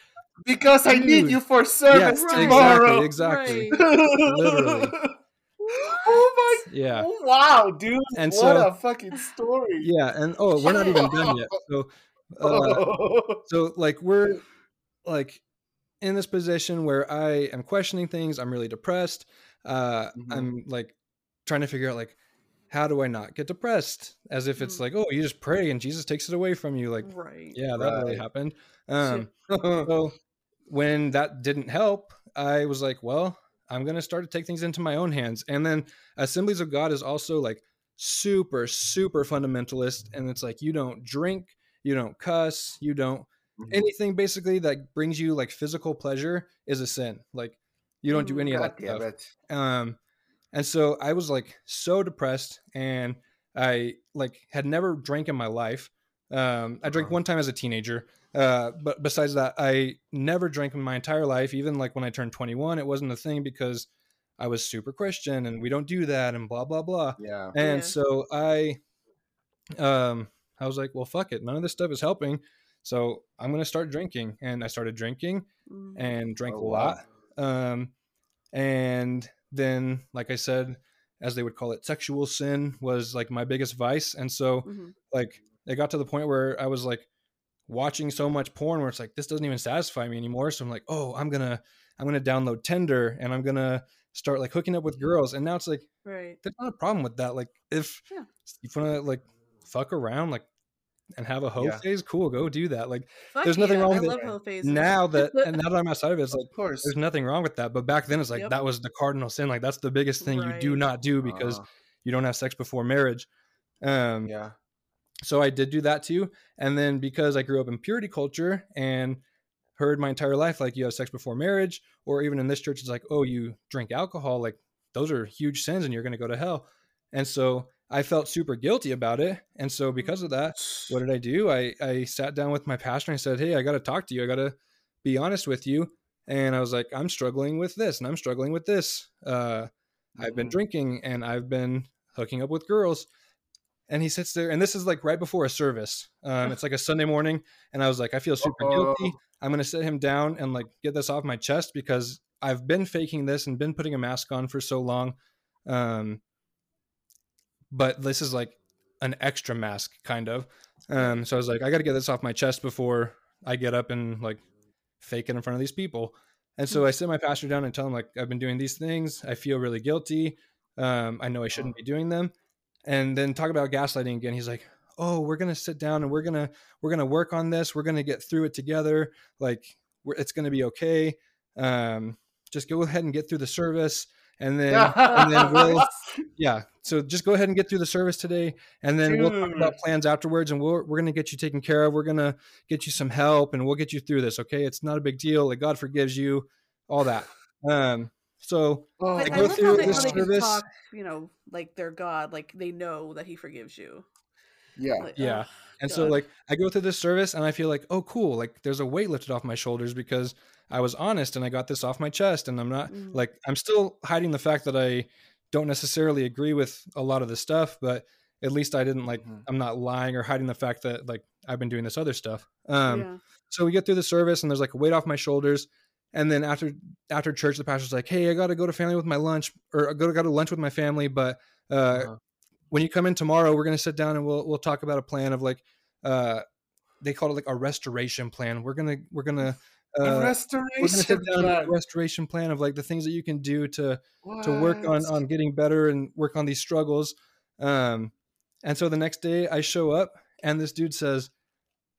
because I need you for service Right. tomorrow. exactly, exactly. Right. Literally. <laughs> oh my! Yeah, Oh, wow, dude! And what so- a fucking story. yeah, and oh, we're not even done yet. <laughs> So, uh, so like we're like in this position where I am questioning things. I'm really depressed. Uh, Mhm. I'm like trying to figure out like how do I not get depressed? As if it's Mm. like, oh, you just pray and Jesus takes it away from you. Like, right. yeah, that really happened. Um, so when that didn't help, I was like, well, I'm going to start to take things into my own hands. And then Assemblies of God is also like super, super fundamentalist. And it's like, you don't drink, you don't cuss, you don't Mhm. anything basically that brings you like physical pleasure is a sin. Like, you don't do Mm, any of that stuff. Um, and so I was like so depressed, and I like had never drank in my life. Um, I drank Uh-huh. one time as a teenager, Uh, but besides that, I never drank in my entire life. Even like when I turned 21, it wasn't a thing because I was super Christian and we don't do that and blah blah blah. Yeah. And Yeah. so I, um, I was like, well, fuck it. None of this stuff is helping. So I'm gonna start drinking, and I started drinking Mm. and drank Oh, a wow. lot. Um, and then, like I said, as they would call it, sexual sin was like my biggest vice. And so, Mhm. like, it got to the point where I was like watching so much porn where it's like this doesn't even satisfy me anymore. So I'm like, oh, I'm gonna, I'm gonna download Tinder and I'm gonna start like hooking up with girls. And now it's like Right. there's not a problem with that. Like, if Yeah. you want to like fuck around, like. And have a hoe Yeah. phase, cool. Go do that. Like Fuck There's nothing yeah, wrong with it. love hoe phases. now that, <laughs> and now that I'm outside of it, it's like Of course. there's nothing wrong with that. But back then, it's like Yep. that was the cardinal sin. Like that's the biggest thing you do not do because Uh, you don't have sex before marriage. Um, yeah. So I did do that too. And then because I grew up in purity culture and heard my entire life, like you have sex before marriage, or even in this church, it's like, oh, you drink alcohol, like those are huge sins and you're going to go to hell. And so I felt super guilty about it. And so because of that, what did I do? I, I sat down with my pastor and I said, Hey, I got to talk to you. I got to be honest with you. And I was like, I'm struggling with this and I'm struggling with this. Uh, I've been Mhm. drinking and I've been hooking up with girls. And he sits there, and this is like right before a service. Um, it's like a Sunday morning, and I was like, I feel super guilty. Uh-oh. I'm gonna sit him down and like get this off my chest because I've been faking this and been putting a mask on for so long. Um, but this is like an extra mask, kind of. Um, so I was like, I got to get this off my chest before I get up and like fake it in front of these people. And so I sit my pastor down and tell him like I've been doing these things. I feel really guilty. Um, I know I shouldn't be doing them. And then talk about gaslighting again. He's like, "Oh, we're gonna sit down and we're gonna we're gonna work on this. We're gonna get through it together. Like we're, it's gonna be okay. Um, just go ahead and get through the service, and then and then we'll <laughs> yeah. So just go ahead and get through the service today, and then we'll talk about plans afterwards, and we're we're gonna get you taken care of. We're gonna get you some help, and we'll get you through this. Okay, it's not a big deal. Like God forgives you, all that. Um, so Oh, I, I I go through how they, this how they service- talk, you know, like they're God, like they know that He forgives you. yeah. Like, Yeah. ugh, And so like I go through this service and I feel like, oh cool, like there's a weight lifted off my shoulders because I was honest and I got this off my chest and I'm not Mhm. like I'm still hiding the fact that I don't necessarily agree with a lot of the stuff, but at least I didn't like Mhm. I'm not lying or hiding the fact that like I've been doing this other stuff. Um yeah. so we get through the service and there's like a weight off my shoulders. And then after after church, the pastor's like, "Hey, I got to go to family with my lunch, or I go to go to lunch with my family. But uh, Uh-huh. when you come in tomorrow, we're gonna sit down and we'll we'll talk about a plan of like, uh, they call it like a restoration plan. We're gonna we're gonna uh, restoration plan. a restoration plan of like the things that you can do to to work on on getting better and work on these struggles. Um, and so the next day I show up and this dude says,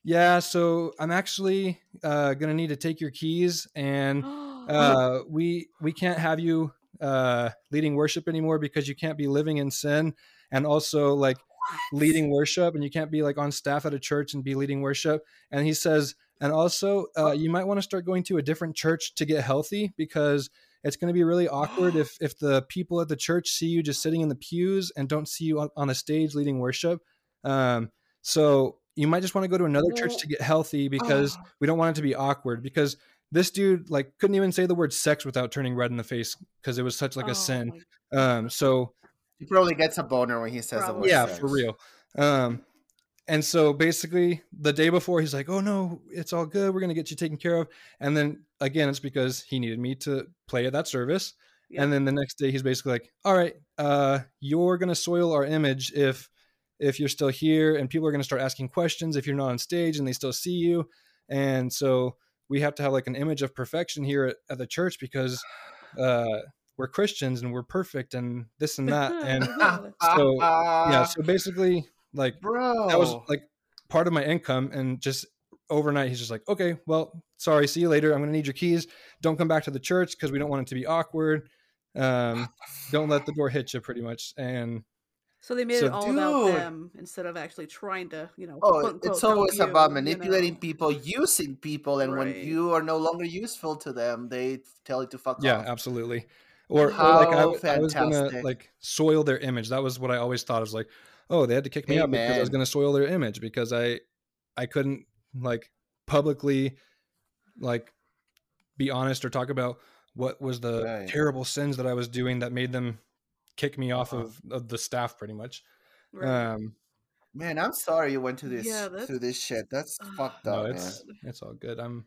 "Yeah, so I'm actually uh, gonna need to take your keys, and <gasps> uh, we we can't have you uh, leading worship anymore because you can't be living in sin, and also like leading worship, and you can't be like on staff at a church and be leading worship." And he says, "And also, uh, you might want to start going to a different church to get healthy because." It's going to be really awkward if if the people at the church see you just sitting in the pews and don't see you on, on a stage leading worship. Um, so you might just want to go to another church to get healthy because Oh. we don't want it to be awkward. Because this dude like couldn't even say the word sex without turning red in the face because it was such like Oh a sin. Um, so He probably gets a boner when he says the word yeah, sex. for real. Um, and so basically, the day before, he's like, "Oh no, it's all good. We're gonna get you taken care of." And then again, it's because he needed me to play at that service. Yeah. And then the next day, he's basically like, "All right, uh, you're gonna soil our image if if you're still here, and people are gonna start asking questions if you're not on stage and they still see you." And so we have to have like an image of perfection here at, at the church because uh, we're Christians and we're perfect and this and that. <laughs> And So, yeah, <laughs> so basically, like bro, that was like part of my income and just overnight he's just like okay well sorry see you later. I'm gonna need your keys. Don't come back to the church because we don't want it to be awkward. Um don't let the door hit you pretty much. And So they made So, it all about them instead of actually trying to, you know. Oh, quote, it's always you, about you manipulating know. people, using people, and when you are no longer useful to them, they tell you to fuck yeah off. Yeah, absolutely or, or like I, I was gonna fantastic. like soil their image that was what i always thought I was like oh they had to kick me out because i was gonna soil their image because i i couldn't like publicly like be honest or talk about what was the Right. terrible sins that I was doing that made them kick me off Uh-huh. of, of the staff pretty much. Right. Um Man, I'm sorry you went to this Yeah, through this shit. That's Ugh. fucked no, up, man. it's it's all good. I'm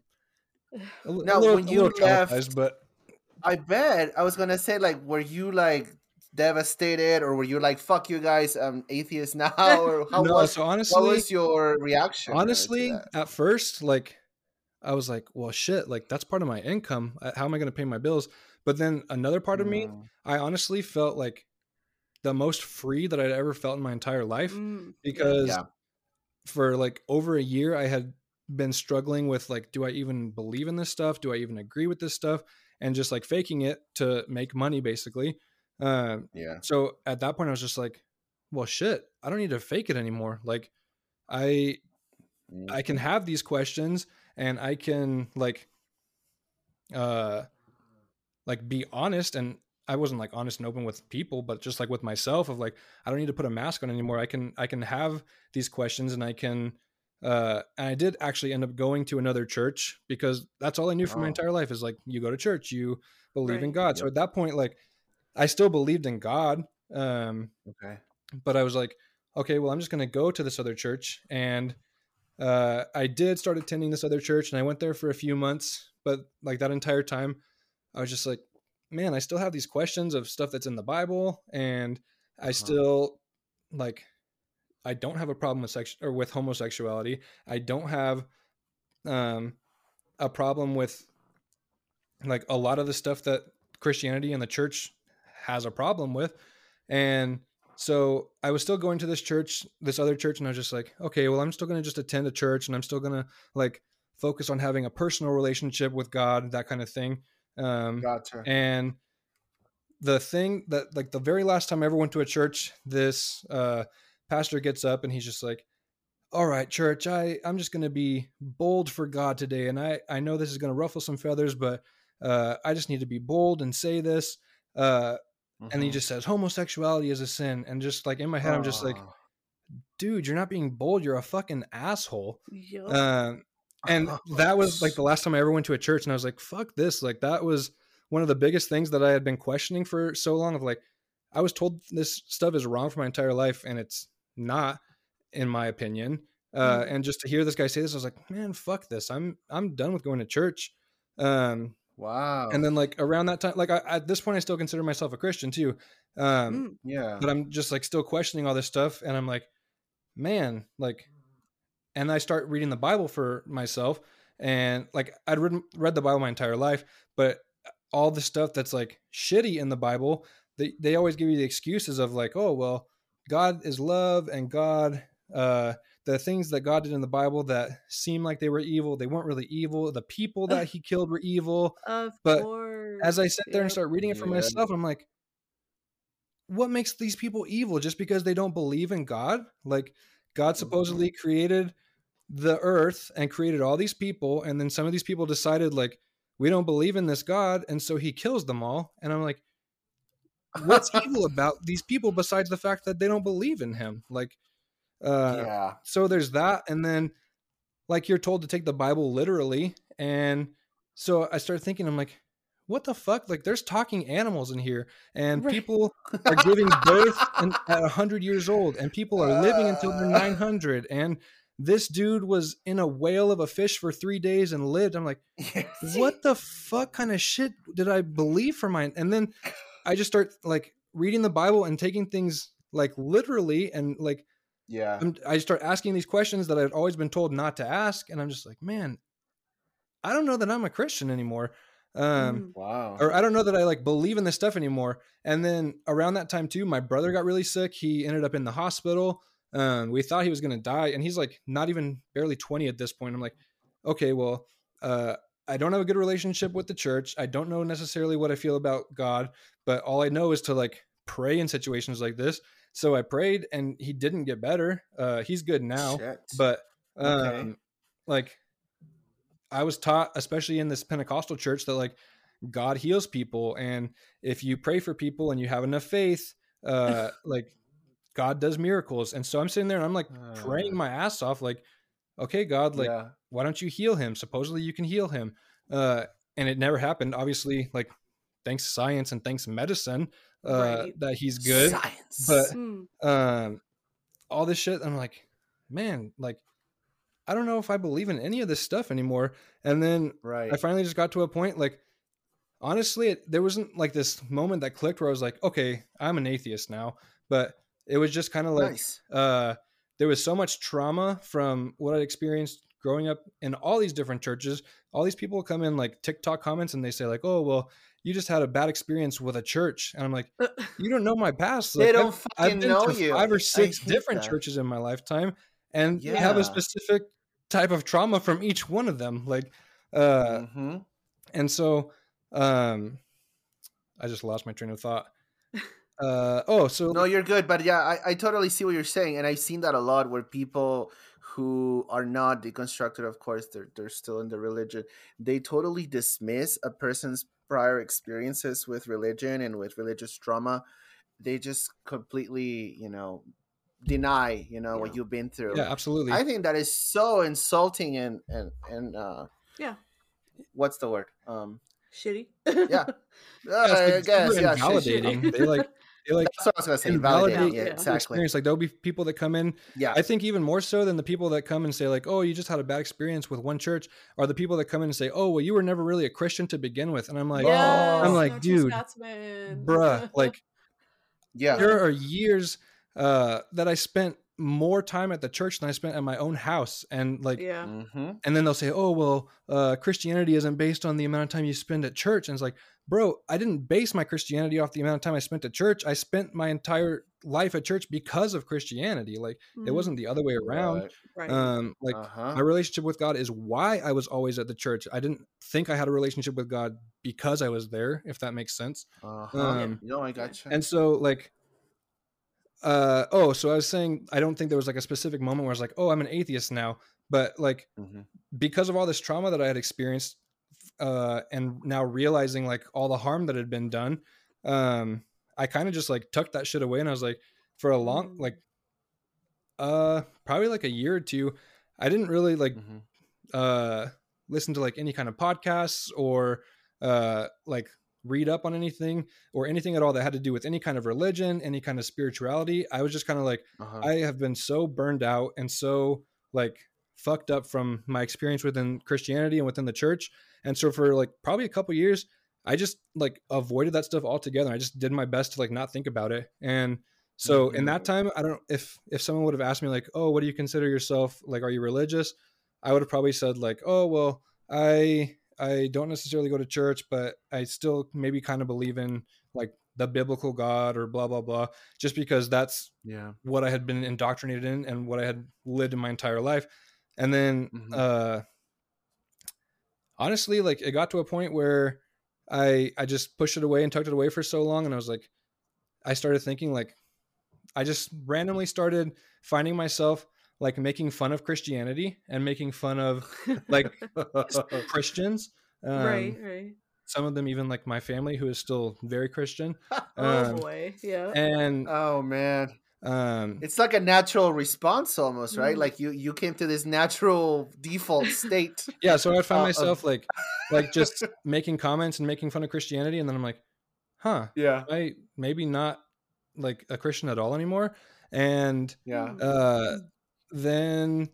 <sighs> a, li- a Now, little, when a you little left- traumatized, but I bet. I was gonna say, like, were you like devastated, or were you like, "Fuck you guys, I'm atheist <laughs> now," or how no, was so what honestly, was your reaction? uh, honestly at first like i was like well shit like that's part of my income Uh, how am i going to pay my bills but then another part of me Mm, i honestly felt like the most free that i'd ever felt in my entire life Mm, because Yeah. for like over a year i had been struggling with like do i even believe in this stuff? Do i even agree with this stuff? And just like faking it to make money basically. Um yeah, so at that point i was just like well shit i don't need to fake it anymore. Like i Mm, I can have these questions and I can like uh like be honest and I wasn't like honest and open with people but just like with myself of like I don't need to put a mask on anymore. I can I can have these questions and I can uh and I did actually end up going to another church because that's all I knew for my Oh. entire life is like you go to church, you believe in Right. God. So at that point like I still believed in God. Um okay. but I was like, okay, well, I'm just going to go to this other church. And uh, I did start attending this other church and I went there for a few months. But like that entire time, I was just like, man, I still have these questions of stuff that's in the Bible. And I still like, I don't have a problem with sex or with homosexuality. I don't have um, a problem with like a lot of the stuff that Christianity and the church has a problem with. And so I was still going to this church, this other church, and I was just like, okay, well, I'm still going to just attend a church and I'm still going to like focus on having a personal relationship with God, that kind of thing. Um, Gotcha. and the thing that, like, the very last time I ever went to a church, this uh, pastor gets up and he's just like, all right, church, I, I'm just going to be bold for God today. And I, I know this is going to ruffle some feathers, but uh, I just need to be bold and say this. Uh, and he Mhm. just says homosexuality is a sin and just like in my head i'm just like dude you're not being bold you're a fucking asshole Yup. um, and <laughs> that was like the last time i ever went to a church and i was like fuck this like that was one of the biggest things that i had been questioning for so long of like i was told this stuff is wrong for my entire life and it's not in my opinion uh, Mhm. and just to hear this guy say this i was like man fuck this i'm i'm done with going to church um, wow. and then like around that time like I, at this point i still consider myself a christian too um, Mm, yeah. but I'm just like still questioning all this stuff, and I'm like, man, like, and I start reading the Bible for myself, and like I'd read, read the Bible my entire life, but all the stuff that's like shitty in the Bible, they they always give you the excuses of like, oh well, God is love, and God, uh, the things that God did in the Bible that seem like they were evil, they weren't really evil. The people that He killed were evil of but course. as I sit there and start reading it for Yeah. myself, I'm like, what makes these people evil just because they don't believe in God? Like, God supposedly created the earth and created all these people, and then some of these people decided, like, we don't believe in this God, and so he kills them all. And I'm like, what's <laughs> evil about these people besides the fact that they don't believe in him? Like, uh, yeah. so there's that and then like you're told to take the bible literally and so i started thinking i'm like what the fuck like there's talking animals in here and Right. people are giving birth and, at 100 years old and people are living until they're <laughs> Uh. 900 and this dude was in a whale of a fish for three days and lived i'm like what <laughs> the fuck kind of shit did I believe for mine? And then I just start like reading the Bible and taking things like literally and like Yeah. I'm, I start asking these questions that I've always been told not to ask, and I'm just like, man, I don't know that I'm a Christian anymore, um, Mm. Wow. or I don't know that I like believe in this stuff anymore. And then around that time too, my brother got really sick. He ended up in the hospital. Um, we thought he was gonna die, and he's like not even barely 20 at this point. I'm like, okay, well, uh, I don't have a good relationship with the church. I don't know necessarily what I feel about God, but all I know is to like pray in situations like this. So I prayed, and he didn't get better. Uh, he's good now, Shit. but um, Okay. like I was taught, especially in this Pentecostal church, that like God heals people, and if you pray for people and you have enough faith, uh, <laughs> like God does miracles. And so I'm sitting there and I'm like praying Uh. my ass off, like okay, God, like, yeah. why don't you heal him? Supposedly you can heal him. Uh, and it never happened. Obviously, like, thanks science and thanks medicine, uh, Right. that he's good. Science. But Mm. um, all this shit, I'm like, man, like, I don't know if I believe in any of this stuff anymore. And then right. I finally just got to a point like honestly it, there wasn't like this moment that clicked where I was like okay I'm an atheist now but it was just kind of like nice. uh there was so much trauma from what I'd experienced growing up in all these different churches all these people come in like TikTok comments and they say like oh well you just had a bad experience with a church and I'm like <laughs> you don't know my past They don't I've, fucking I've been know to you. five I or six different that. churches in my lifetime and have a specific type of trauma from each one of them like uh Mhm. and so um i just lost my train of thought <laughs> uh oh so No, you're good, but yeah, I, I totally see what you're saying, and I've seen that a lot where people who are not deconstructed, of course, they're they're still in the religion. They totally dismiss a person's prior experiences with religion and with religious trauma. They just completely, you know, deny, you know, what you've been through. yeah absolutely I think that is so insulting and and and uh, Yeah. what's the word? Um, Shitty. yeah, <laughs> Yeah, uh, it's, I guess yeah, shit, shit. they like they like That's what I was gonna say. invalidate Validate, Yeah, yeah, yeah. exactly. experience like there'll be people that come in Yeah, I think even more so than the people that come and say like, "Oh, you just had a bad experience with one church," are the people that come in and say, "Oh, well, you were never really a Christian to begin with," and I'm like, Yes, I'm like, dude, Scotsman. "Bruh, <laughs> like yeah. there are years uh, that I spent more time at the church than I spent at my own house, and like, yeah. Mm-hmm. and then they'll say, "Oh, well, uh, Christianity isn't based on the amount of time you spend at church," and it's like, bro, I didn't base my Christianity off the amount of time I spent at church. I spent my entire life at church because of Christianity. Like, it Mhm. wasn't the other way around. right. Um, like uh-huh. my relationship with God is why I was always at the church. I didn't think I had a relationship with God because I was there, if that makes sense. uh-huh. um, no, I gotcha. And so, like, uh, oh, so I was saying I don't think there was like a specific moment where I was like, oh, I'm an atheist now, but like Mhm. because of all this trauma that I had experienced, uh, and now realizing like all the harm that had been done, um, I kind of just like tucked that shit away, and I was like, for a long Mm. like, uh, probably like a year or two, I didn't really like Mhm. uh listen to like any kind of podcasts or uh like read up on anything or anything at all that had to do with any kind of religion any kind of spirituality i was just kind of like Uh-huh. i have been so burned out and so like fucked up from my experience within christianity and within the church and so for like probably a couple years i just like avoided that stuff altogether i just did my best to like not think about it and so in that time i don't if if someone would have asked me like oh what do you consider yourself like are you religious I would have probably said like, "Oh, well, I I don't necessarily go to church, but I still maybe kind of believe in like the biblical God or blah blah blah," just because that's yeah. what I had been indoctrinated in and what I had lived in my entire life. And then Mhm. uh honestly, like it got to a point where I I just pushed it away and tucked it away for so long and I was like I started thinking like I just randomly started finding myself like making fun of Christianity and making fun of like <laughs> Christians. Um, right, right. Some of them even like my family who is still very Christian. <laughs> Oh um, boy. Yeah. And oh man, um it's like a natural response almost, right? Mm. Like you you came to this natural default state. <laughs> yeah, so I found uh, of- myself like like just <laughs> making comments and making fun of Christianity and then I'm like, huh, yeah, I maybe not like a Christian at all anymore. And yeah. uh then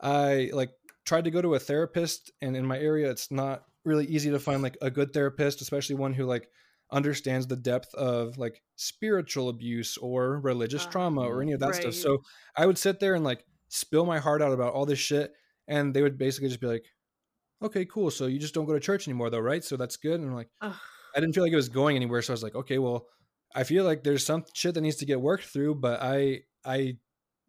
I like tried to go to a therapist and in my area it's not really easy to find like a good therapist, especially one who like understands the depth of like spiritual abuse or religious Ah, trauma or any of that right. stuff. So I would sit there and like spill my heart out about all this shit and they would basically just be like, "Okay, cool. So you just don't go to church anymore though, right? So that's good." And I'm like Ugh. I didn't feel like it was going anywhere, so I was like, "Okay, well, I feel like there's some shit that needs to get worked through, but I I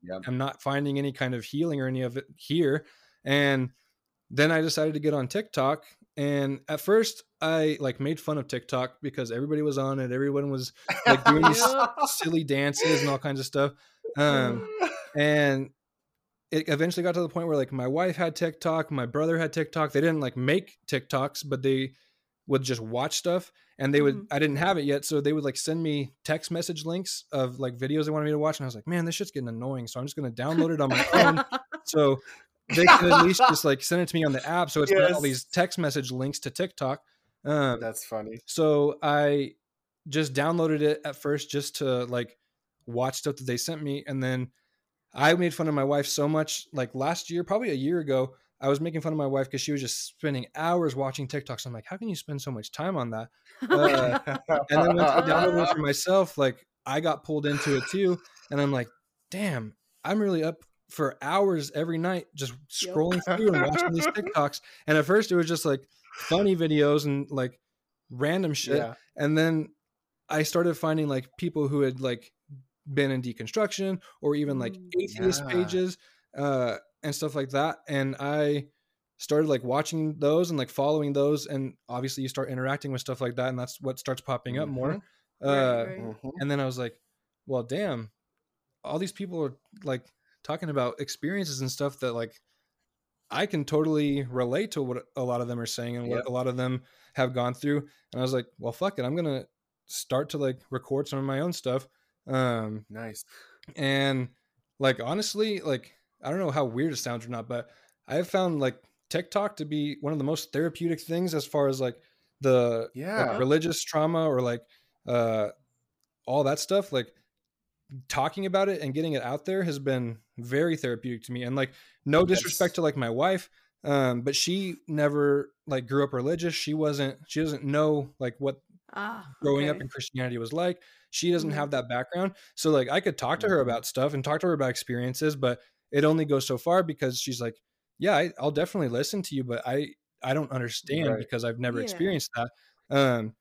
Yep. am not finding any kind of healing or any of it here." And then I decided to get on TikTok and at first I like made fun of TikTok because everybody was on it. Everyone was <laughs> like doing these silly dances and all kinds of stuff. Um, <laughs> and it eventually got to the point where like my wife had TikTok, my brother had TikTok. They didn't like make TikToks, but they would just watch stuff and they would Mhm. I didn't have it yet, so they would like send me text message links of like videos they wanted me to watch and I was like, "Man, this shit's getting annoying." So I'm just going to download it on my phone. <laughs> So they can at least just like send it to me on the app, so it's not all these text message links to TikTok. Um, That's funny. so I just downloaded it at first just to like watch stuff that they sent me, and then I made fun of my wife so much. Like last year, probably a year ago, I was making fun of my wife because she was just spending hours watching TikToks. I'm like, how can you spend so much time on that? Uh, and then once I downloaded it <laughs> for myself, like I got pulled into it too, and I'm like, damn, I'm really up for hours every night just Yep. scrolling through and watching these <laughs> TikToks. And at first, it was just like funny videos and like random shit, yeah. and then I started finding like people who had like been in deconstruction or even like Mm. atheist Yeah. pages uh, and stuff like that. And I started like watching those and like following those, and obviously you start interacting with stuff like that, and that's what starts popping up more. Mhm. Uh, right. Mhm. And then I was like, well, damn, all these people are like talking about experiences and stuff that like I can totally relate to what a lot of them are saying and what Yep. a lot of them have gone through. And I was like, well, fuck it, I'm gonna start to like record some of my own stuff. Um, Nice. and like honestly, like I don't know how weird it sounds or not, but I have found like TikTok to be one of the most therapeutic things as far as like the like, Yeah. religious trauma or like uh all that stuff. Like talking about it and getting it out there has been very therapeutic to me. And like no disrespect Yes. to like my wife, um, but she never like grew up religious. She wasn't. She doesn't know like what Ah, growing up in Christianity was like. She doesn't Mhm. have that background. So like I could talk to her Mhm. about stuff and talk to her about experiences, but it only goes so far because she's like, yeah, I, I'll definitely listen to you, but I I don't understand Right. because I've never Yeah. experienced that. Um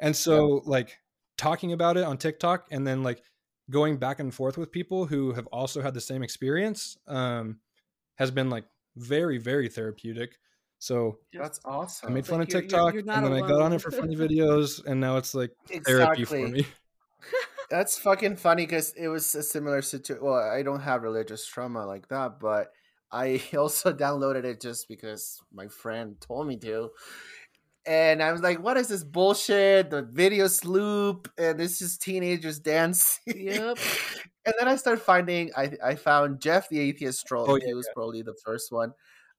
and so like talking about it on TikTok and then like going back and forth with people who have also had the same experience um has been like very very therapeutic. So That's awesome. I made fun like of you're- you're- TikTok you're and then I got on it for <laughs> funny videos and now it's like therapy for me. <laughs> That's fucking funny because it was a similar situation. Well, I don't have religious trauma like that, but I <laughs> also downloaded it just because my friend told me to. And I was like, what is this bullshit? The video loop, and this is teenagers dancing. Yep. <laughs> and then I started finding, I, I found Jeff the Atheist Troll. Oh, he yeah, was probably the first one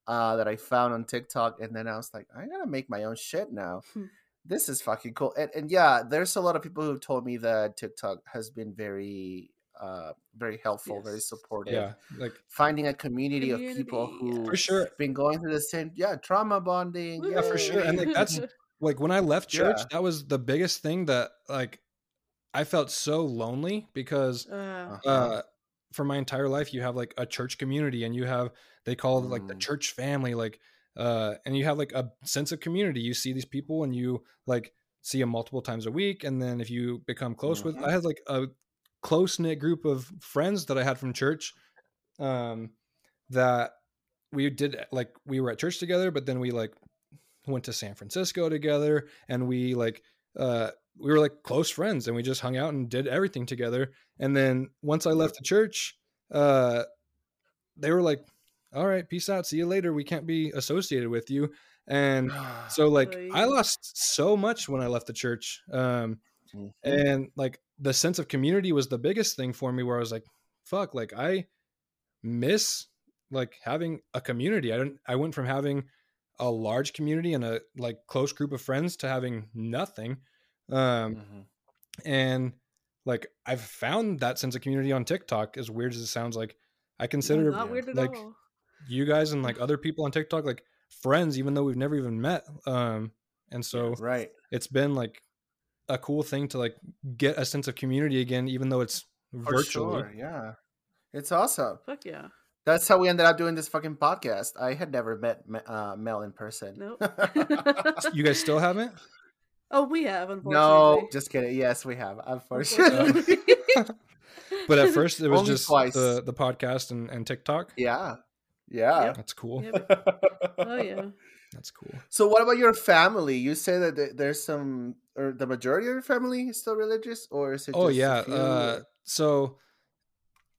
uh, that I found on TikTok. And then I was like, I gotta make my own shit now Hmm. this is fucking cool. And, and yeah, there's a lot of people who have told me that TikTok has been very, uh, very helpful, very supportive. Yeah, like Finding a community, of people Community, who for sure. been going through the same, yeah, trauma bonding. Yeah, for sure. And, like, that's- <laughs> Like when I left church, Yeah. that was the biggest thing that like I felt so lonely because uh, uh for my entire life you have like a church community and you have they call it like the Mm. church family like uh and you have like a sense of community. You see these people and you like see them multiple times a week and then if you become close with Mhm. I had like a close knit group of friends that I had from church um that we did like we were at church together but then we like went to San Francisco together and we like uh we were like close friends and we just hung out and did everything together. And then once I left the church uh they were like all right peace out see you later we can't be associated with you. And <sighs> so like I lost so much when I left the church um Mhm. and like the sense of community was the biggest thing for me where I was like fuck like I miss like having a community I don't I went from having a large community and a like close group of friends to having nothing um Mhm. and like I've found that sense of community on TikTok as weird as it sounds like I consider not weird like, all. you guys and like <laughs> other people on TikTok like friends even though we've never even met um and so right. it's been like a cool thing to like get a sense of community again even though it's For virtually sure. Yeah. It's awesome. Fuck yeah. That's how we ended up doing this fucking podcast. I had never met uh, Mel in person. Nope. <laughs> you guys still haven't oh, we have no, just kidding. Yes, we have. Unfortunately. Unfortunately. <laughs> but at first it was Only just twice. the the podcast and, and TikTok yeah. Yeah. that's cool Yep. <laughs> Oh yeah. That's cool So what about your family? You say that there's some, or the majority of your family is still religious, or is it? oh yeah uh so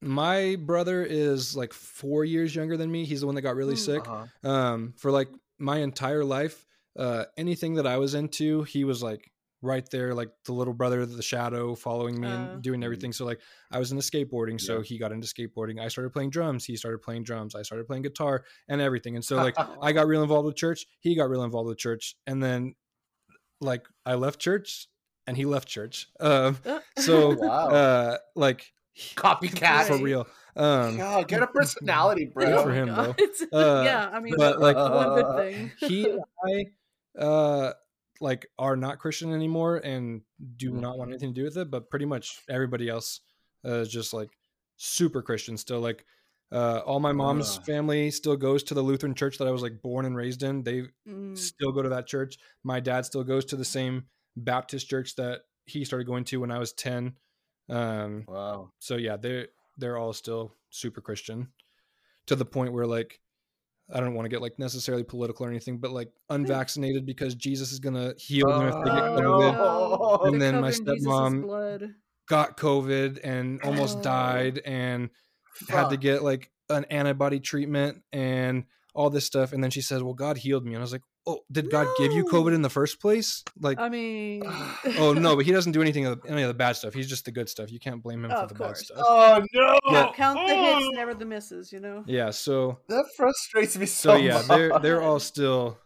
my brother is like four years younger than me he's the one that got really Mm. sick Uh-huh. um for like my entire life uh anything that i was into he was like right there, like the little brother, the shadow, following me Uh, and doing Mhm. everything. So like I was into skateboarding, so Yeah. he got into skateboarding. I started playing drums, he started playing drums. I started playing guitar and everything. And so like <laughs> I got real involved with church, he got real involved with church, and then like I left church and he left church. Um, Uh, so <laughs> Wow. uh, like Copycat. <laughs> for real. Um, God, get a personality, bro. Good for him, God. though. Uh, yeah, I mean, but, like, one good thing. he I uh like are not Christian anymore and do not want anything to do with it, but pretty much everybody else uh, is just like super Christian still. Like uh all my mom's Ugh. family still goes to the Lutheran church that I was like born and raised in. They Mm, still go to that church. My dad still goes to the same Baptist church that he started going to when I was 10. Um Wow. so yeah, they're they're all still super Christian to the point where like I don't want to get like necessarily political or anything, but like unvaccinated because Jesus is gonna heal them if they get Oh, COVID. no. And They're then my covering Jesus's stepmom blood. Got COVID and almost Oh. died and had to Fuck. get like an antibody treatment and all this stuff. And then she says, Well, God healed me. And I was like, Oh, did God give you COVID in the first place? Like I mean, <laughs> oh no, but he doesn't do anything of any of the bad stuff. He's just the good stuff. You can't blame him Oh, for of the bad stuff. Oh no! Yeah. count the hits, never the misses. You know. Yeah, so That frustrates me so, so yeah, they're they're all still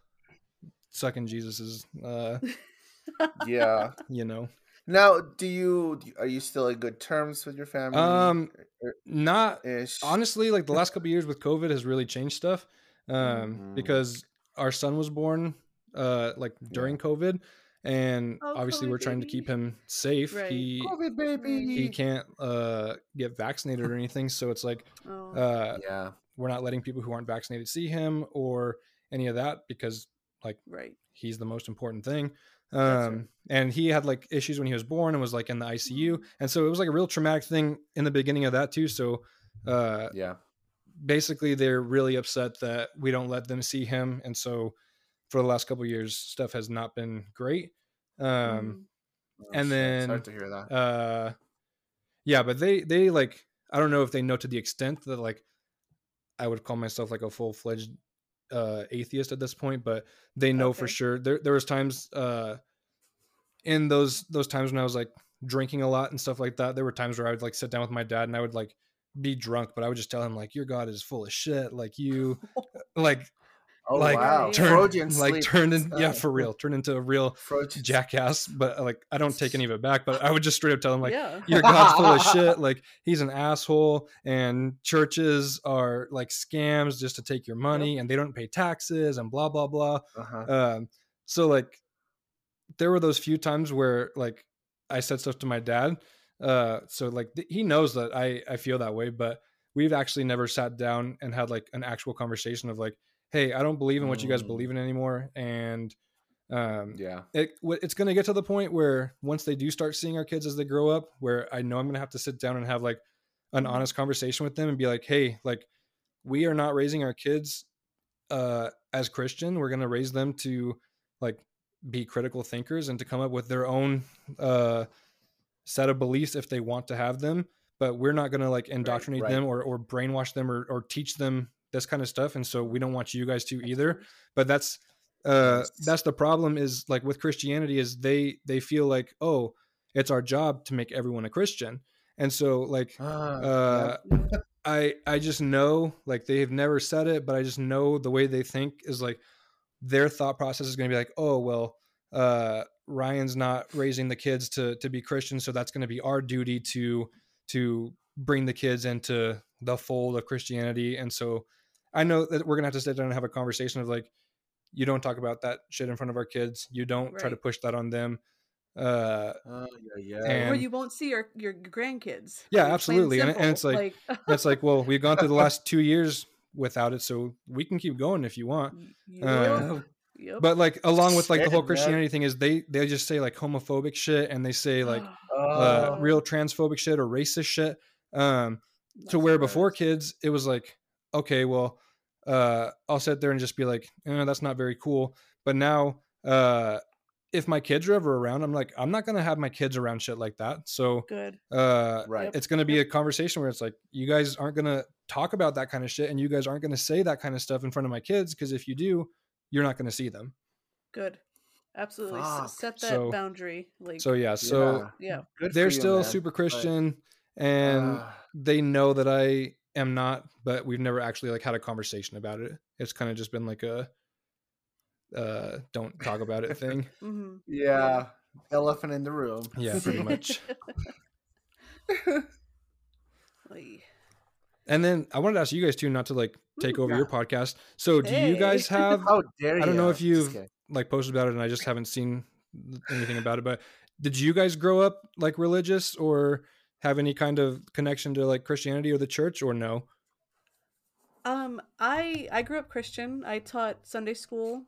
sucking Jesus's uh, yeah. <laughs> you know. Now, do you are you still in good terms with your family? Um, Not ish. honestly like the <laughs> last couple years with covid has really changed stuff um Mhm. because our son was born uh like during covid and Oh, obviously COVID we're trying to keep him safe Right. he COVID baby. he can't uh get vaccinated or anything so it's like <laughs> Oh. uh yeah. we're not letting people who aren't vaccinated see him or any of that because like right. he's the most important thing That's um and he had like issues when he was born and was like in the icu and so it was like a real traumatic thing in the beginning of that too so uh Yeah. Basically they're really upset that we don't let them see him and so for the last couple of years stuff has not been great um Mm. Oh, And shit, then, sorry to hear that. uh yeah but they they like i don't know if they know to the extent that like i would call myself like a full-fledged uh atheist at this point but they know for sure there there was times uh in those those times when i was like drinking a lot and stuff like that there were times where i would like sit down with my dad and i would like be drunk but i would just tell him like your god is full of shit like you <laughs> like oh like wow. turn- Freudian like turned in yeah Uh, for real turned into a real Freudian jackass but like i don't take any of it back but i would just straight up tell him like yeah. your god's full of shit <laughs> like he's an asshole and churches are like scams just to take your money and they don't pay taxes and blah blah blah Uh-huh. um so like there were those few times where like i said stuff to my dad uh so like th- he knows that i i feel that way but we've actually never sat down and had like an actual conversation of like hey i don't believe in what you guys Mm. believe in anymore and um Yeah. it it's going to get to the point where once they do start seeing our kids as they grow up where i know i'm going to have to sit down and have like an Mhm. honest conversation with them and be like hey like we are not raising our kids uh as christian we're going to raise them to like be critical thinkers and to come up with their own uh set of beliefs if they want to have them but we're not going to like indoctrinate right. them or or brainwash them or or teach them this kind of stuff and so we don't want you guys to either. but that's uh that's the problem is like with christianity is they they feel like oh it's our job to make everyone a christian. And so like Ah, uh i i just know like they've never said it but i just know the way they think is like their thought process is going to be like oh well uh ryan's not raising the kids to to be christians so that's going to be our duty to to bring the kids into the fold of christianity. And so i know that we're going to have to sit down and have a conversation of like you don't talk about that shit in front of our kids. You don't try to push that on them. Uh Oh, yeah, yeah. And- or you won't see your your grandkids. Yeah, Like, absolutely. And- and it's like- <laughs> it's like well we've gone through the last two years without it so we can keep going if you want. Yep, uh, yep. but like along with like the whole Shit, man. christianity thing is they they just say like homophobic shit and they say like <gasps> uh, Oh, real transphobic shit or racist shit um to where surprised. before kids it was like okay well uh i'll sit there and just be like eh, that's not very cool but now uh if my kids are ever around i'm like i'm not gonna have my kids around shit like that so good. uh right. It's going to be a conversation where it's like you guys aren't going to talk about that kind of shit and you guys aren't going to say that kind of stuff in front of my kids because if you do you're not going to see them Good. absolutely S- Fuck. set that So- boundary. Like, So yeah, so Yeah. yeah, they're you, still man, super but, Christian and uh, they know that I am not, but we've never actually like had a conversation about it. It's kind of just been like a uh don't talk about it thing. <laughs> hmm yeah, elephant in the room. Yeah, pretty much. <laughs> And then I wanted to ask you guys too, not to like take over Yeah. your podcast. So do you guys <laughs> have How dare you? I don't know if you've like posted about it and I just haven't seen anything about it, but did you guys grow up like religious or have any kind of connection to like Christianity or the church or no? Um, I I grew up Christian. I taught Sunday school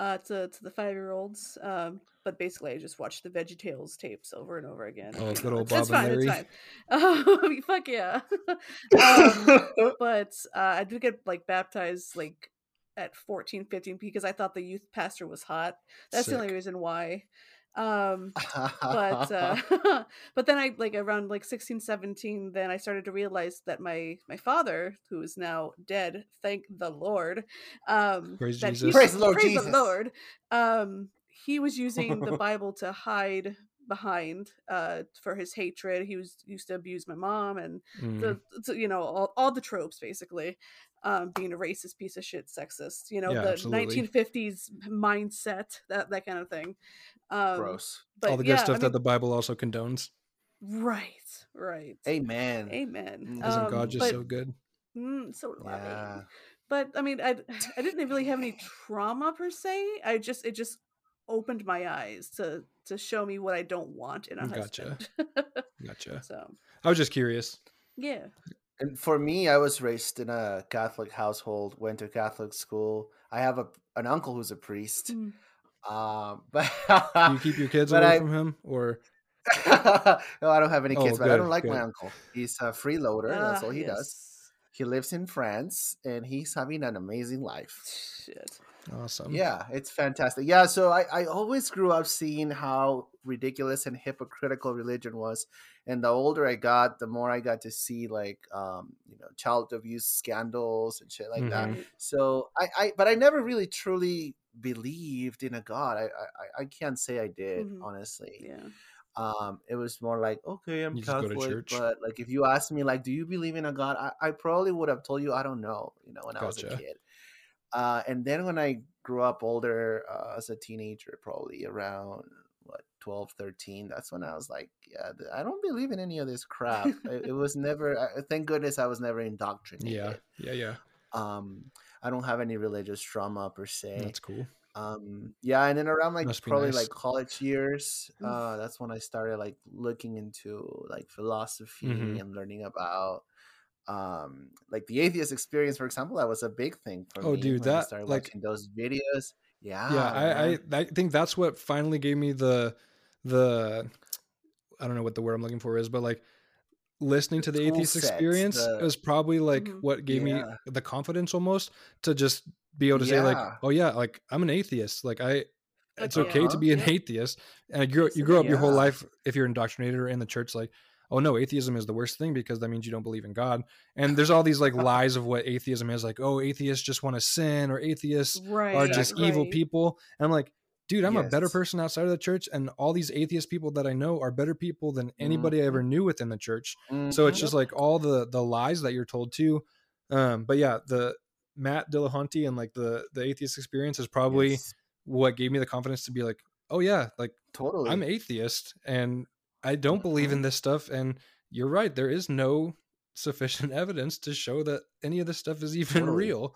uh, to to the five year olds. Um, but basically, I just watched the Veggie Tales tapes over and over again. Oh, good old <laughs> Bob and fine. It's Larry. fine. Um, <laughs> fuck yeah. <laughs> um, but uh, I did get like baptized like at 14, 15 because I thought the youth pastor was hot. That's the only reason why. Um, but uh <laughs> <laughs> but then i like around like 16 17 then i started to realize that my my father who is now dead thank the lord um Praise that Jesus. Praise the Lord praise Jesus. the lord um he was using the <laughs> bible to hide behind uh for his hatred he was used to abuse my mom and Mm, the to, you know all, all the tropes basically um being a racist piece of shit sexist you know Yeah, the absolutely. 1950s mindset that that kind of thing um Gross. but all the good yeah, stuff I that the Bible also condones. Right, right. Amen. Amen. Mm. Isn't Um, God just but, so good? mm, so loving? Yeah. But I mean, I <sighs> I didn't really have any trauma per se. I just it just opened my eyes to to show me what I don't want in a Gotcha. husband. <laughs> Gotcha. so I was just curious. yeah. And for me, I was raised in a Catholic household, went to Catholic school. I have a an uncle who's a priest. Mm. Um, <laughs> but Do you keep your kids away I- from him or <laughs> no, I don't have any Oh, kids, but I don't good, like my uncle. He's a freeloader. That's Ah, all he does. He lives in France, and he's having an amazing life. Shit. awesome? Yeah, it's fantastic. Yeah, so I, I always grew up seeing how ridiculous and hypocritical religion was. And the older I got, the more I got to see like um, you know, child abuse scandals and shit like that. Mhm. Right. So I, I but I never really truly believed in a God. I I, I can't say I did, Mhm. honestly. Yeah. Um, it was more like, okay, I'm You go to Catholic, church. but like if you asked me like, do you believe in a God? I, I probably would have told you I don't know, you know, when I was a kid. Uh, and then when I grew up older uh, as a teenager, probably around what 12, 13, that's when I was like, yeah, I don't believe in any of this crap. it, it was never. I, thank goodness I was never indoctrinated. Yeah. Yeah. Yeah. Um, I don't have any religious trauma per se That's cool. um yeah and then around like Must probably nice. like college years uh that's when i started like looking into like philosophy Mhm. and learning about um like the atheist experience for example that was a big thing for Oh, me dude, when I that, started like- watching those videos yeah yeah I. I i think that's what finally gave me the the i don't know what the word i'm looking for is but like listening to The tool atheist experience the- was probably like Mhm. what gave me the confidence almost to just be able to say like oh yeah like i'm an atheist like i it's Like, okay to be an Yeah. atheist and I grew, you grow up your whole life if you're indoctrinated or in the church like oh no atheism is the worst thing because that means you don't believe in god and there's all these like <laughs> lies of what atheism is like oh atheists just want to sin or atheists Right. are just evil people. And I'm like, dude, I'm a better person outside of the church, and all these atheist people that I know are better people than anybody I ever knew within the church. So it's Mhm. just like all the the lies that you're told too. Um, but yeah, the Matt Dillahunty and like the the atheist experience is probably Yes, what gave me the confidence to be like, oh yeah, like totally I'm atheist and I don't believe Mhm. in this stuff. And you're right, there is no sufficient <laughs> evidence to show that any of this stuff is even Totally. real.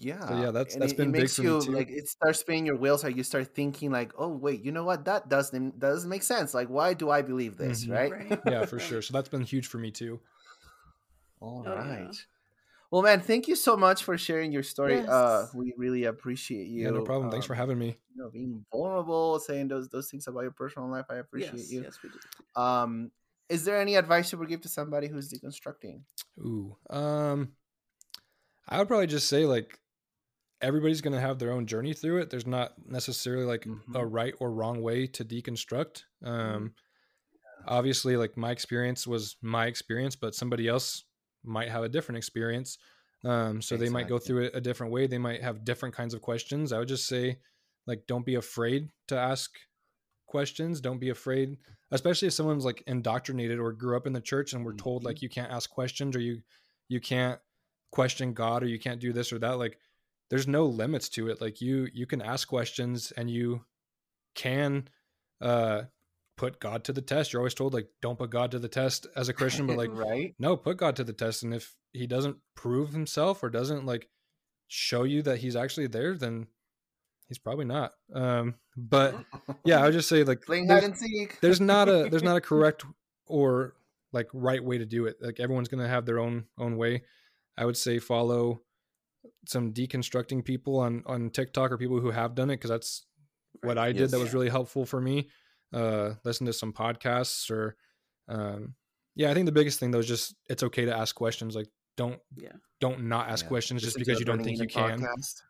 Yeah yeah, that's- And that's it, been it big makes for me you too. like it starts spinning your wheels like you start thinking like oh wait you know what that doesn't doesn't make sense like why do i believe this Mhm. right Right. Yeah, for sure. So that's been huge for me too. All Oh, right. yeah. Well, man, thank you so much for sharing your story. Uh, we really appreciate you. Yeah, no problem. Thanks for um, having me. You know, being vulnerable, saying those those things about your personal life. I appreciate yes, you. yes, we do. Um, is there any advice you would give to somebody who's deconstructing? Ooh. Um I would probably just say like everybody's going to have their own journey through it. There's not necessarily like a Mhm. right or wrong way to deconstruct. Um obviously like my experience was my experience, but somebody else might have a different experience. Um so they might go through it a different way. They might have different kinds of questions. I would just say like don't be afraid to ask questions don't be afraid especially if someone's like indoctrinated or grew up in the church and we're told Mhm. like you can't ask questions or you you can't question god or you can't do this or that like there's no limits to it. Like you you can ask questions and you can uh put god to the test. You're always told like don't put god to the test as a christian but like <laughs> right? no put god to the test. And if he doesn't prove himself or doesn't like show you that he's actually there then he's probably not. Um but yeah i would just say like Playing there's, hide and seek. there's not a there's not a <laughs> correct or like right way to do it. Like everyone's gonna have their own own way. I would say follow some deconstructing people on on tiktok or people who have done it because that's what i did that Yes. was really helpful for me uh listen to some podcasts or um yeah i think the biggest thing though is just it's okay to ask questions like don't Yeah. don't not ask Yeah. questions just Listen to because you don't Burning think you can podcast.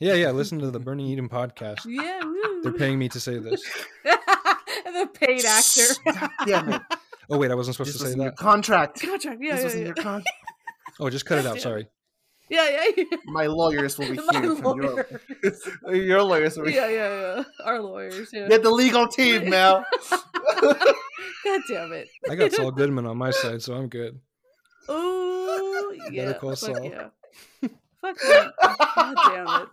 yeah yeah listen to the burning eden podcast Yeah, woo. they're paying me to say this <laughs> the paid actor. <laughs> God Damn it! oh wait i wasn't supposed This to say in your that contract. Contract. Yeah, this yeah, yeah. your contract. oh just cut it out sorry yeah, yeah, yeah. My lawyers will be <laughs> My here. From your, lawyers. <laughs> your lawyers will be yeah, yeah, yeah. Our lawyers. Yeah. Get the legal team, <laughs> Mel. God damn it. i got saul goodman on my side so i'm good Oh yeah. Call Fuck Saul. yeah. Fuck yeah. God damn it.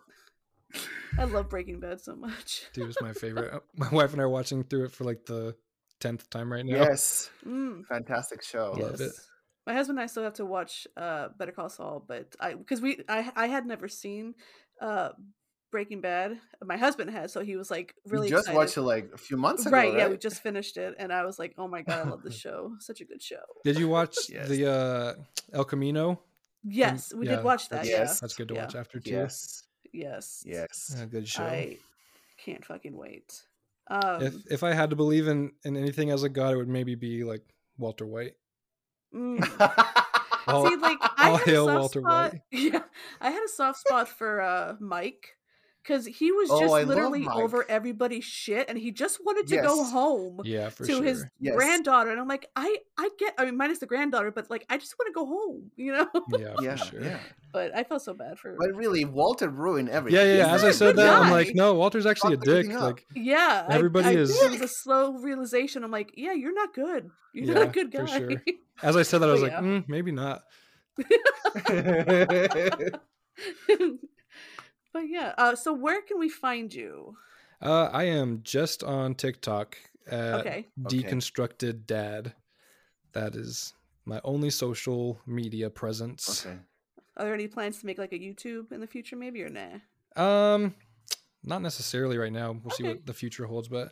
I love Breaking Bad so much. Dude, it's my favorite. Uh, My wife and I are watching through it for like the tenth time right now. yes, Mm, fantastic show. Love it. Yes. My husband and I still have to watch uh Better Call Saul, but I because we I I had never seen uh Breaking Bad. My husband had, so he was like really we just excited. watched it like a few months ago, right, right? yeah, we just finished it, and I was like, "Oh my god, I love this <laughs> show! Such a good show." Did you watch <laughs> Yes. the uh El Camino? Yes, we yeah, did watch that. that's- Yes. That's good to Yeah. watch after too. Yes, yes, yes. A good show. I can't fucking wait. Um, if if I had to believe in in anything as a god, it would maybe be like Walter White. Mm. <laughs> All, See, like I all had a soft spot. <laughs> Yeah, I had a soft spot for uh Mike because he was Oh, just I love literally over everybody's shit, and he just wanted to go home Yeah, to sure. his Yes. granddaughter, and I'm like, I I get, I mean, minus the granddaughter, but like, I just want to go home, <laughs> you know. yeah, yeah, sure. yeah. but I felt so bad for. But really, Walter ruined everything. Yeah, yeah, yeah. As i said good that, I'm like, no, Walter's actually a dick. Like, Yeah, Everybody I, is- It was a slow realization. I'm like, yeah, you're not good. You're not a good for guy. sure. <laughs> as I said that, I was But like, mm, maybe not. <laughs> but yeah, uh, so where can we find you? Uh, I am just on TikTok at Okay. Deconstructed Dad. That is my only social media presence. okay. Are there any plans to make like a YouTube in the future, maybe or nah? Um, not necessarily right now. We'll see what the future holds, but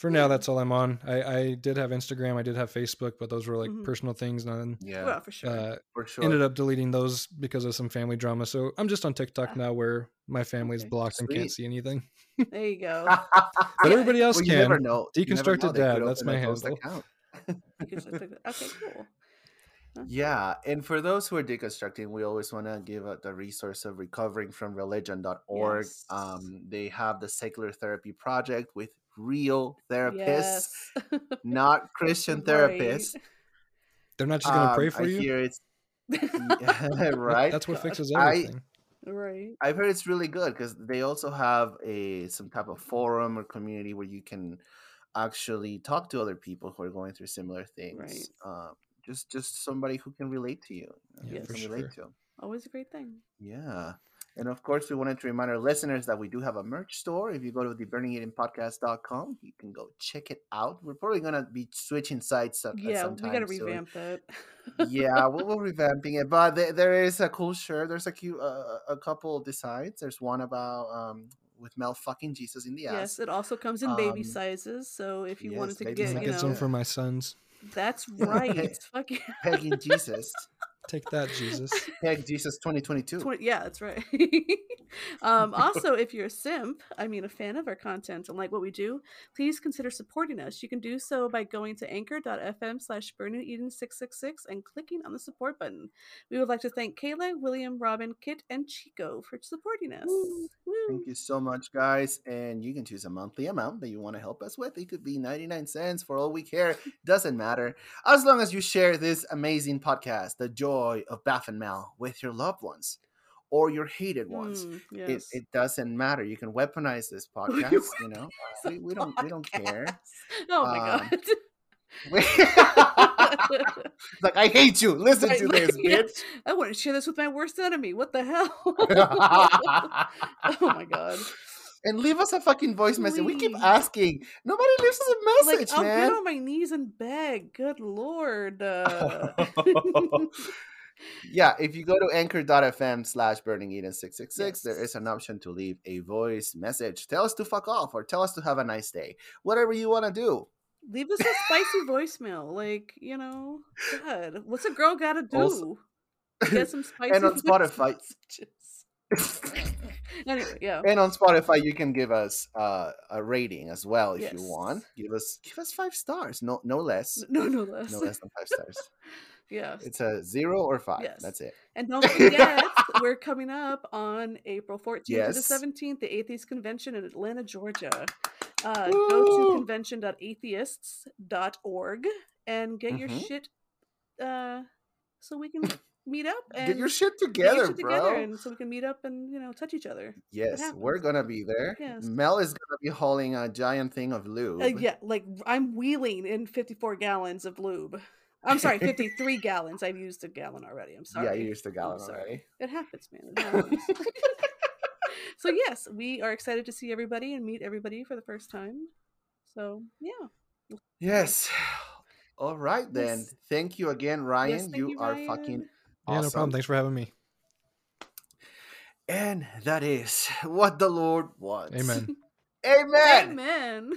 for now, that's all I'm on. I, I did have Instagram, I did have Facebook, but those were like Mhm. personal things, and then Yeah, Well, for sure. uh, for sure. ended up deleting those because of some family drama. So I'm just on TikTok Ah. now, where my family's Okay. blocked and can't see anything. <laughs> there you go. <laughs> But everybody else well, you never can. know. You never know. Deconstructed Dad, that's my ghost handle. account. Because I took- okay, cool. Yeah, and for those who are deconstructing, we always want to give out the resource of recoveringfromreligion.org. Yes. Um, they have the Secular Therapy Project with real therapists, Yes. not <laughs> Christian Right. therapists. They're not just gonna Um, pray for I you. hear it's <laughs> <laughs> That- right. That's what God. fixes I- everything. right. I've heard it's really good because they also have a some type of forum or community where you can actually talk to other people who are going through similar things. Right. Um, just just somebody who can relate to you. Yeah, you for can relate sure. to. Always a great thing. Yeah. And of course, we wanted to remind our listeners that we do have a merch store. If you go to the burningedenpodcast.com, you can go check it out. We're probably going to be switching sites at, at Yeah, some we time got to soon. revamp that. yeah, we'll, we'll <laughs> revamping it. But there, there is a cool shirt. There's a cute, uh, a couple designs. There's one about um with Mel fucking Jesus in the ass. Yes, it also comes in baby Um, sizes. So if you yes, wanted to get, you gonna get some for my sons. that's <laughs> right. Fuck yeah. Pegging Jesus. <laughs> Take that, Jesus. Peg Jesus 2022. 20, yeah, that's right. <laughs> um, also, <laughs> if you're a simp, I mean a fan of our content and like what we do, please consider supporting us. You can do so by going to anchor.fm slash Eden666 and clicking on the support button. We would like to thank Kayla, William, Robin, Kit, and Chico for supporting us. Woo. Thank you so much, guys. And you can choose a monthly amount that you want to help us with. It could be 99 cents for all we care. Doesn't matter. As long as you share this amazing podcast, The Joy of Baph and Mel, with your loved ones. or your hated ones. Mm, It, yes. it doesn't matter. You can weaponize this <laughs> podcast. You know, we, we don't we don't care. Oh my Um, god. <laughs> like I hate you. Listen Right, to this, yeah. bitch. I want to share this with my worst enemy. What the hell? <laughs> oh my god. and leave us a fucking voice message. We keep asking. Nobody leaves us a Like message, I'll man. get on my knees and beg. Good lord. Uh, yeah, if you go to anchor.fm slash burning eden 666, there Yes. is an option to leave a voice message. Tell us to fuck off or tell us to have a nice day. Whatever you want to do. leave us a spicy voicemail. Like, you know, God, what's a girl gotta do? Also- Get some <laughs> spicy And on Spotify. <laughs> anyway, yeah. and on Spotify, you can give us uh, a rating as well if you want. Give us give us five stars, no no less, No, no less. no less than five stars. <laughs> yeah. It's a zero or five. Yes. That's it. And don't forget, we're coming up on April 14th to the 17th, the Atheist Convention in Atlanta, Georgia. Uh, go to convention.atheists.org and get your Mhm. shit uh, so we can meet up and Get your shit get together, your shit bro. together and so we can meet up and, you know, touch each other. Yes, we're gonna be there. Yes. Mel is gonna be hauling a giant thing of lube. Uh, yeah, like I'm wheeling in 54 gallons of lube. I'm sorry, <laughs> 53 gallons. I've used a gallon already. I'm sorry. Yeah, you used a gallon already. It happens, man. It <laughs> happens. <laughs> so yes, we are excited to see everybody and meet everybody for the first time. So yeah, Yes. <sighs> All right then. Yes. Thank you again, Ryan. Yes, thank you, you, are Ryan. fucking awesome. Yeah, no problem. Thanks for having me. And that is what the Lord wants. Amen. Amen. amen.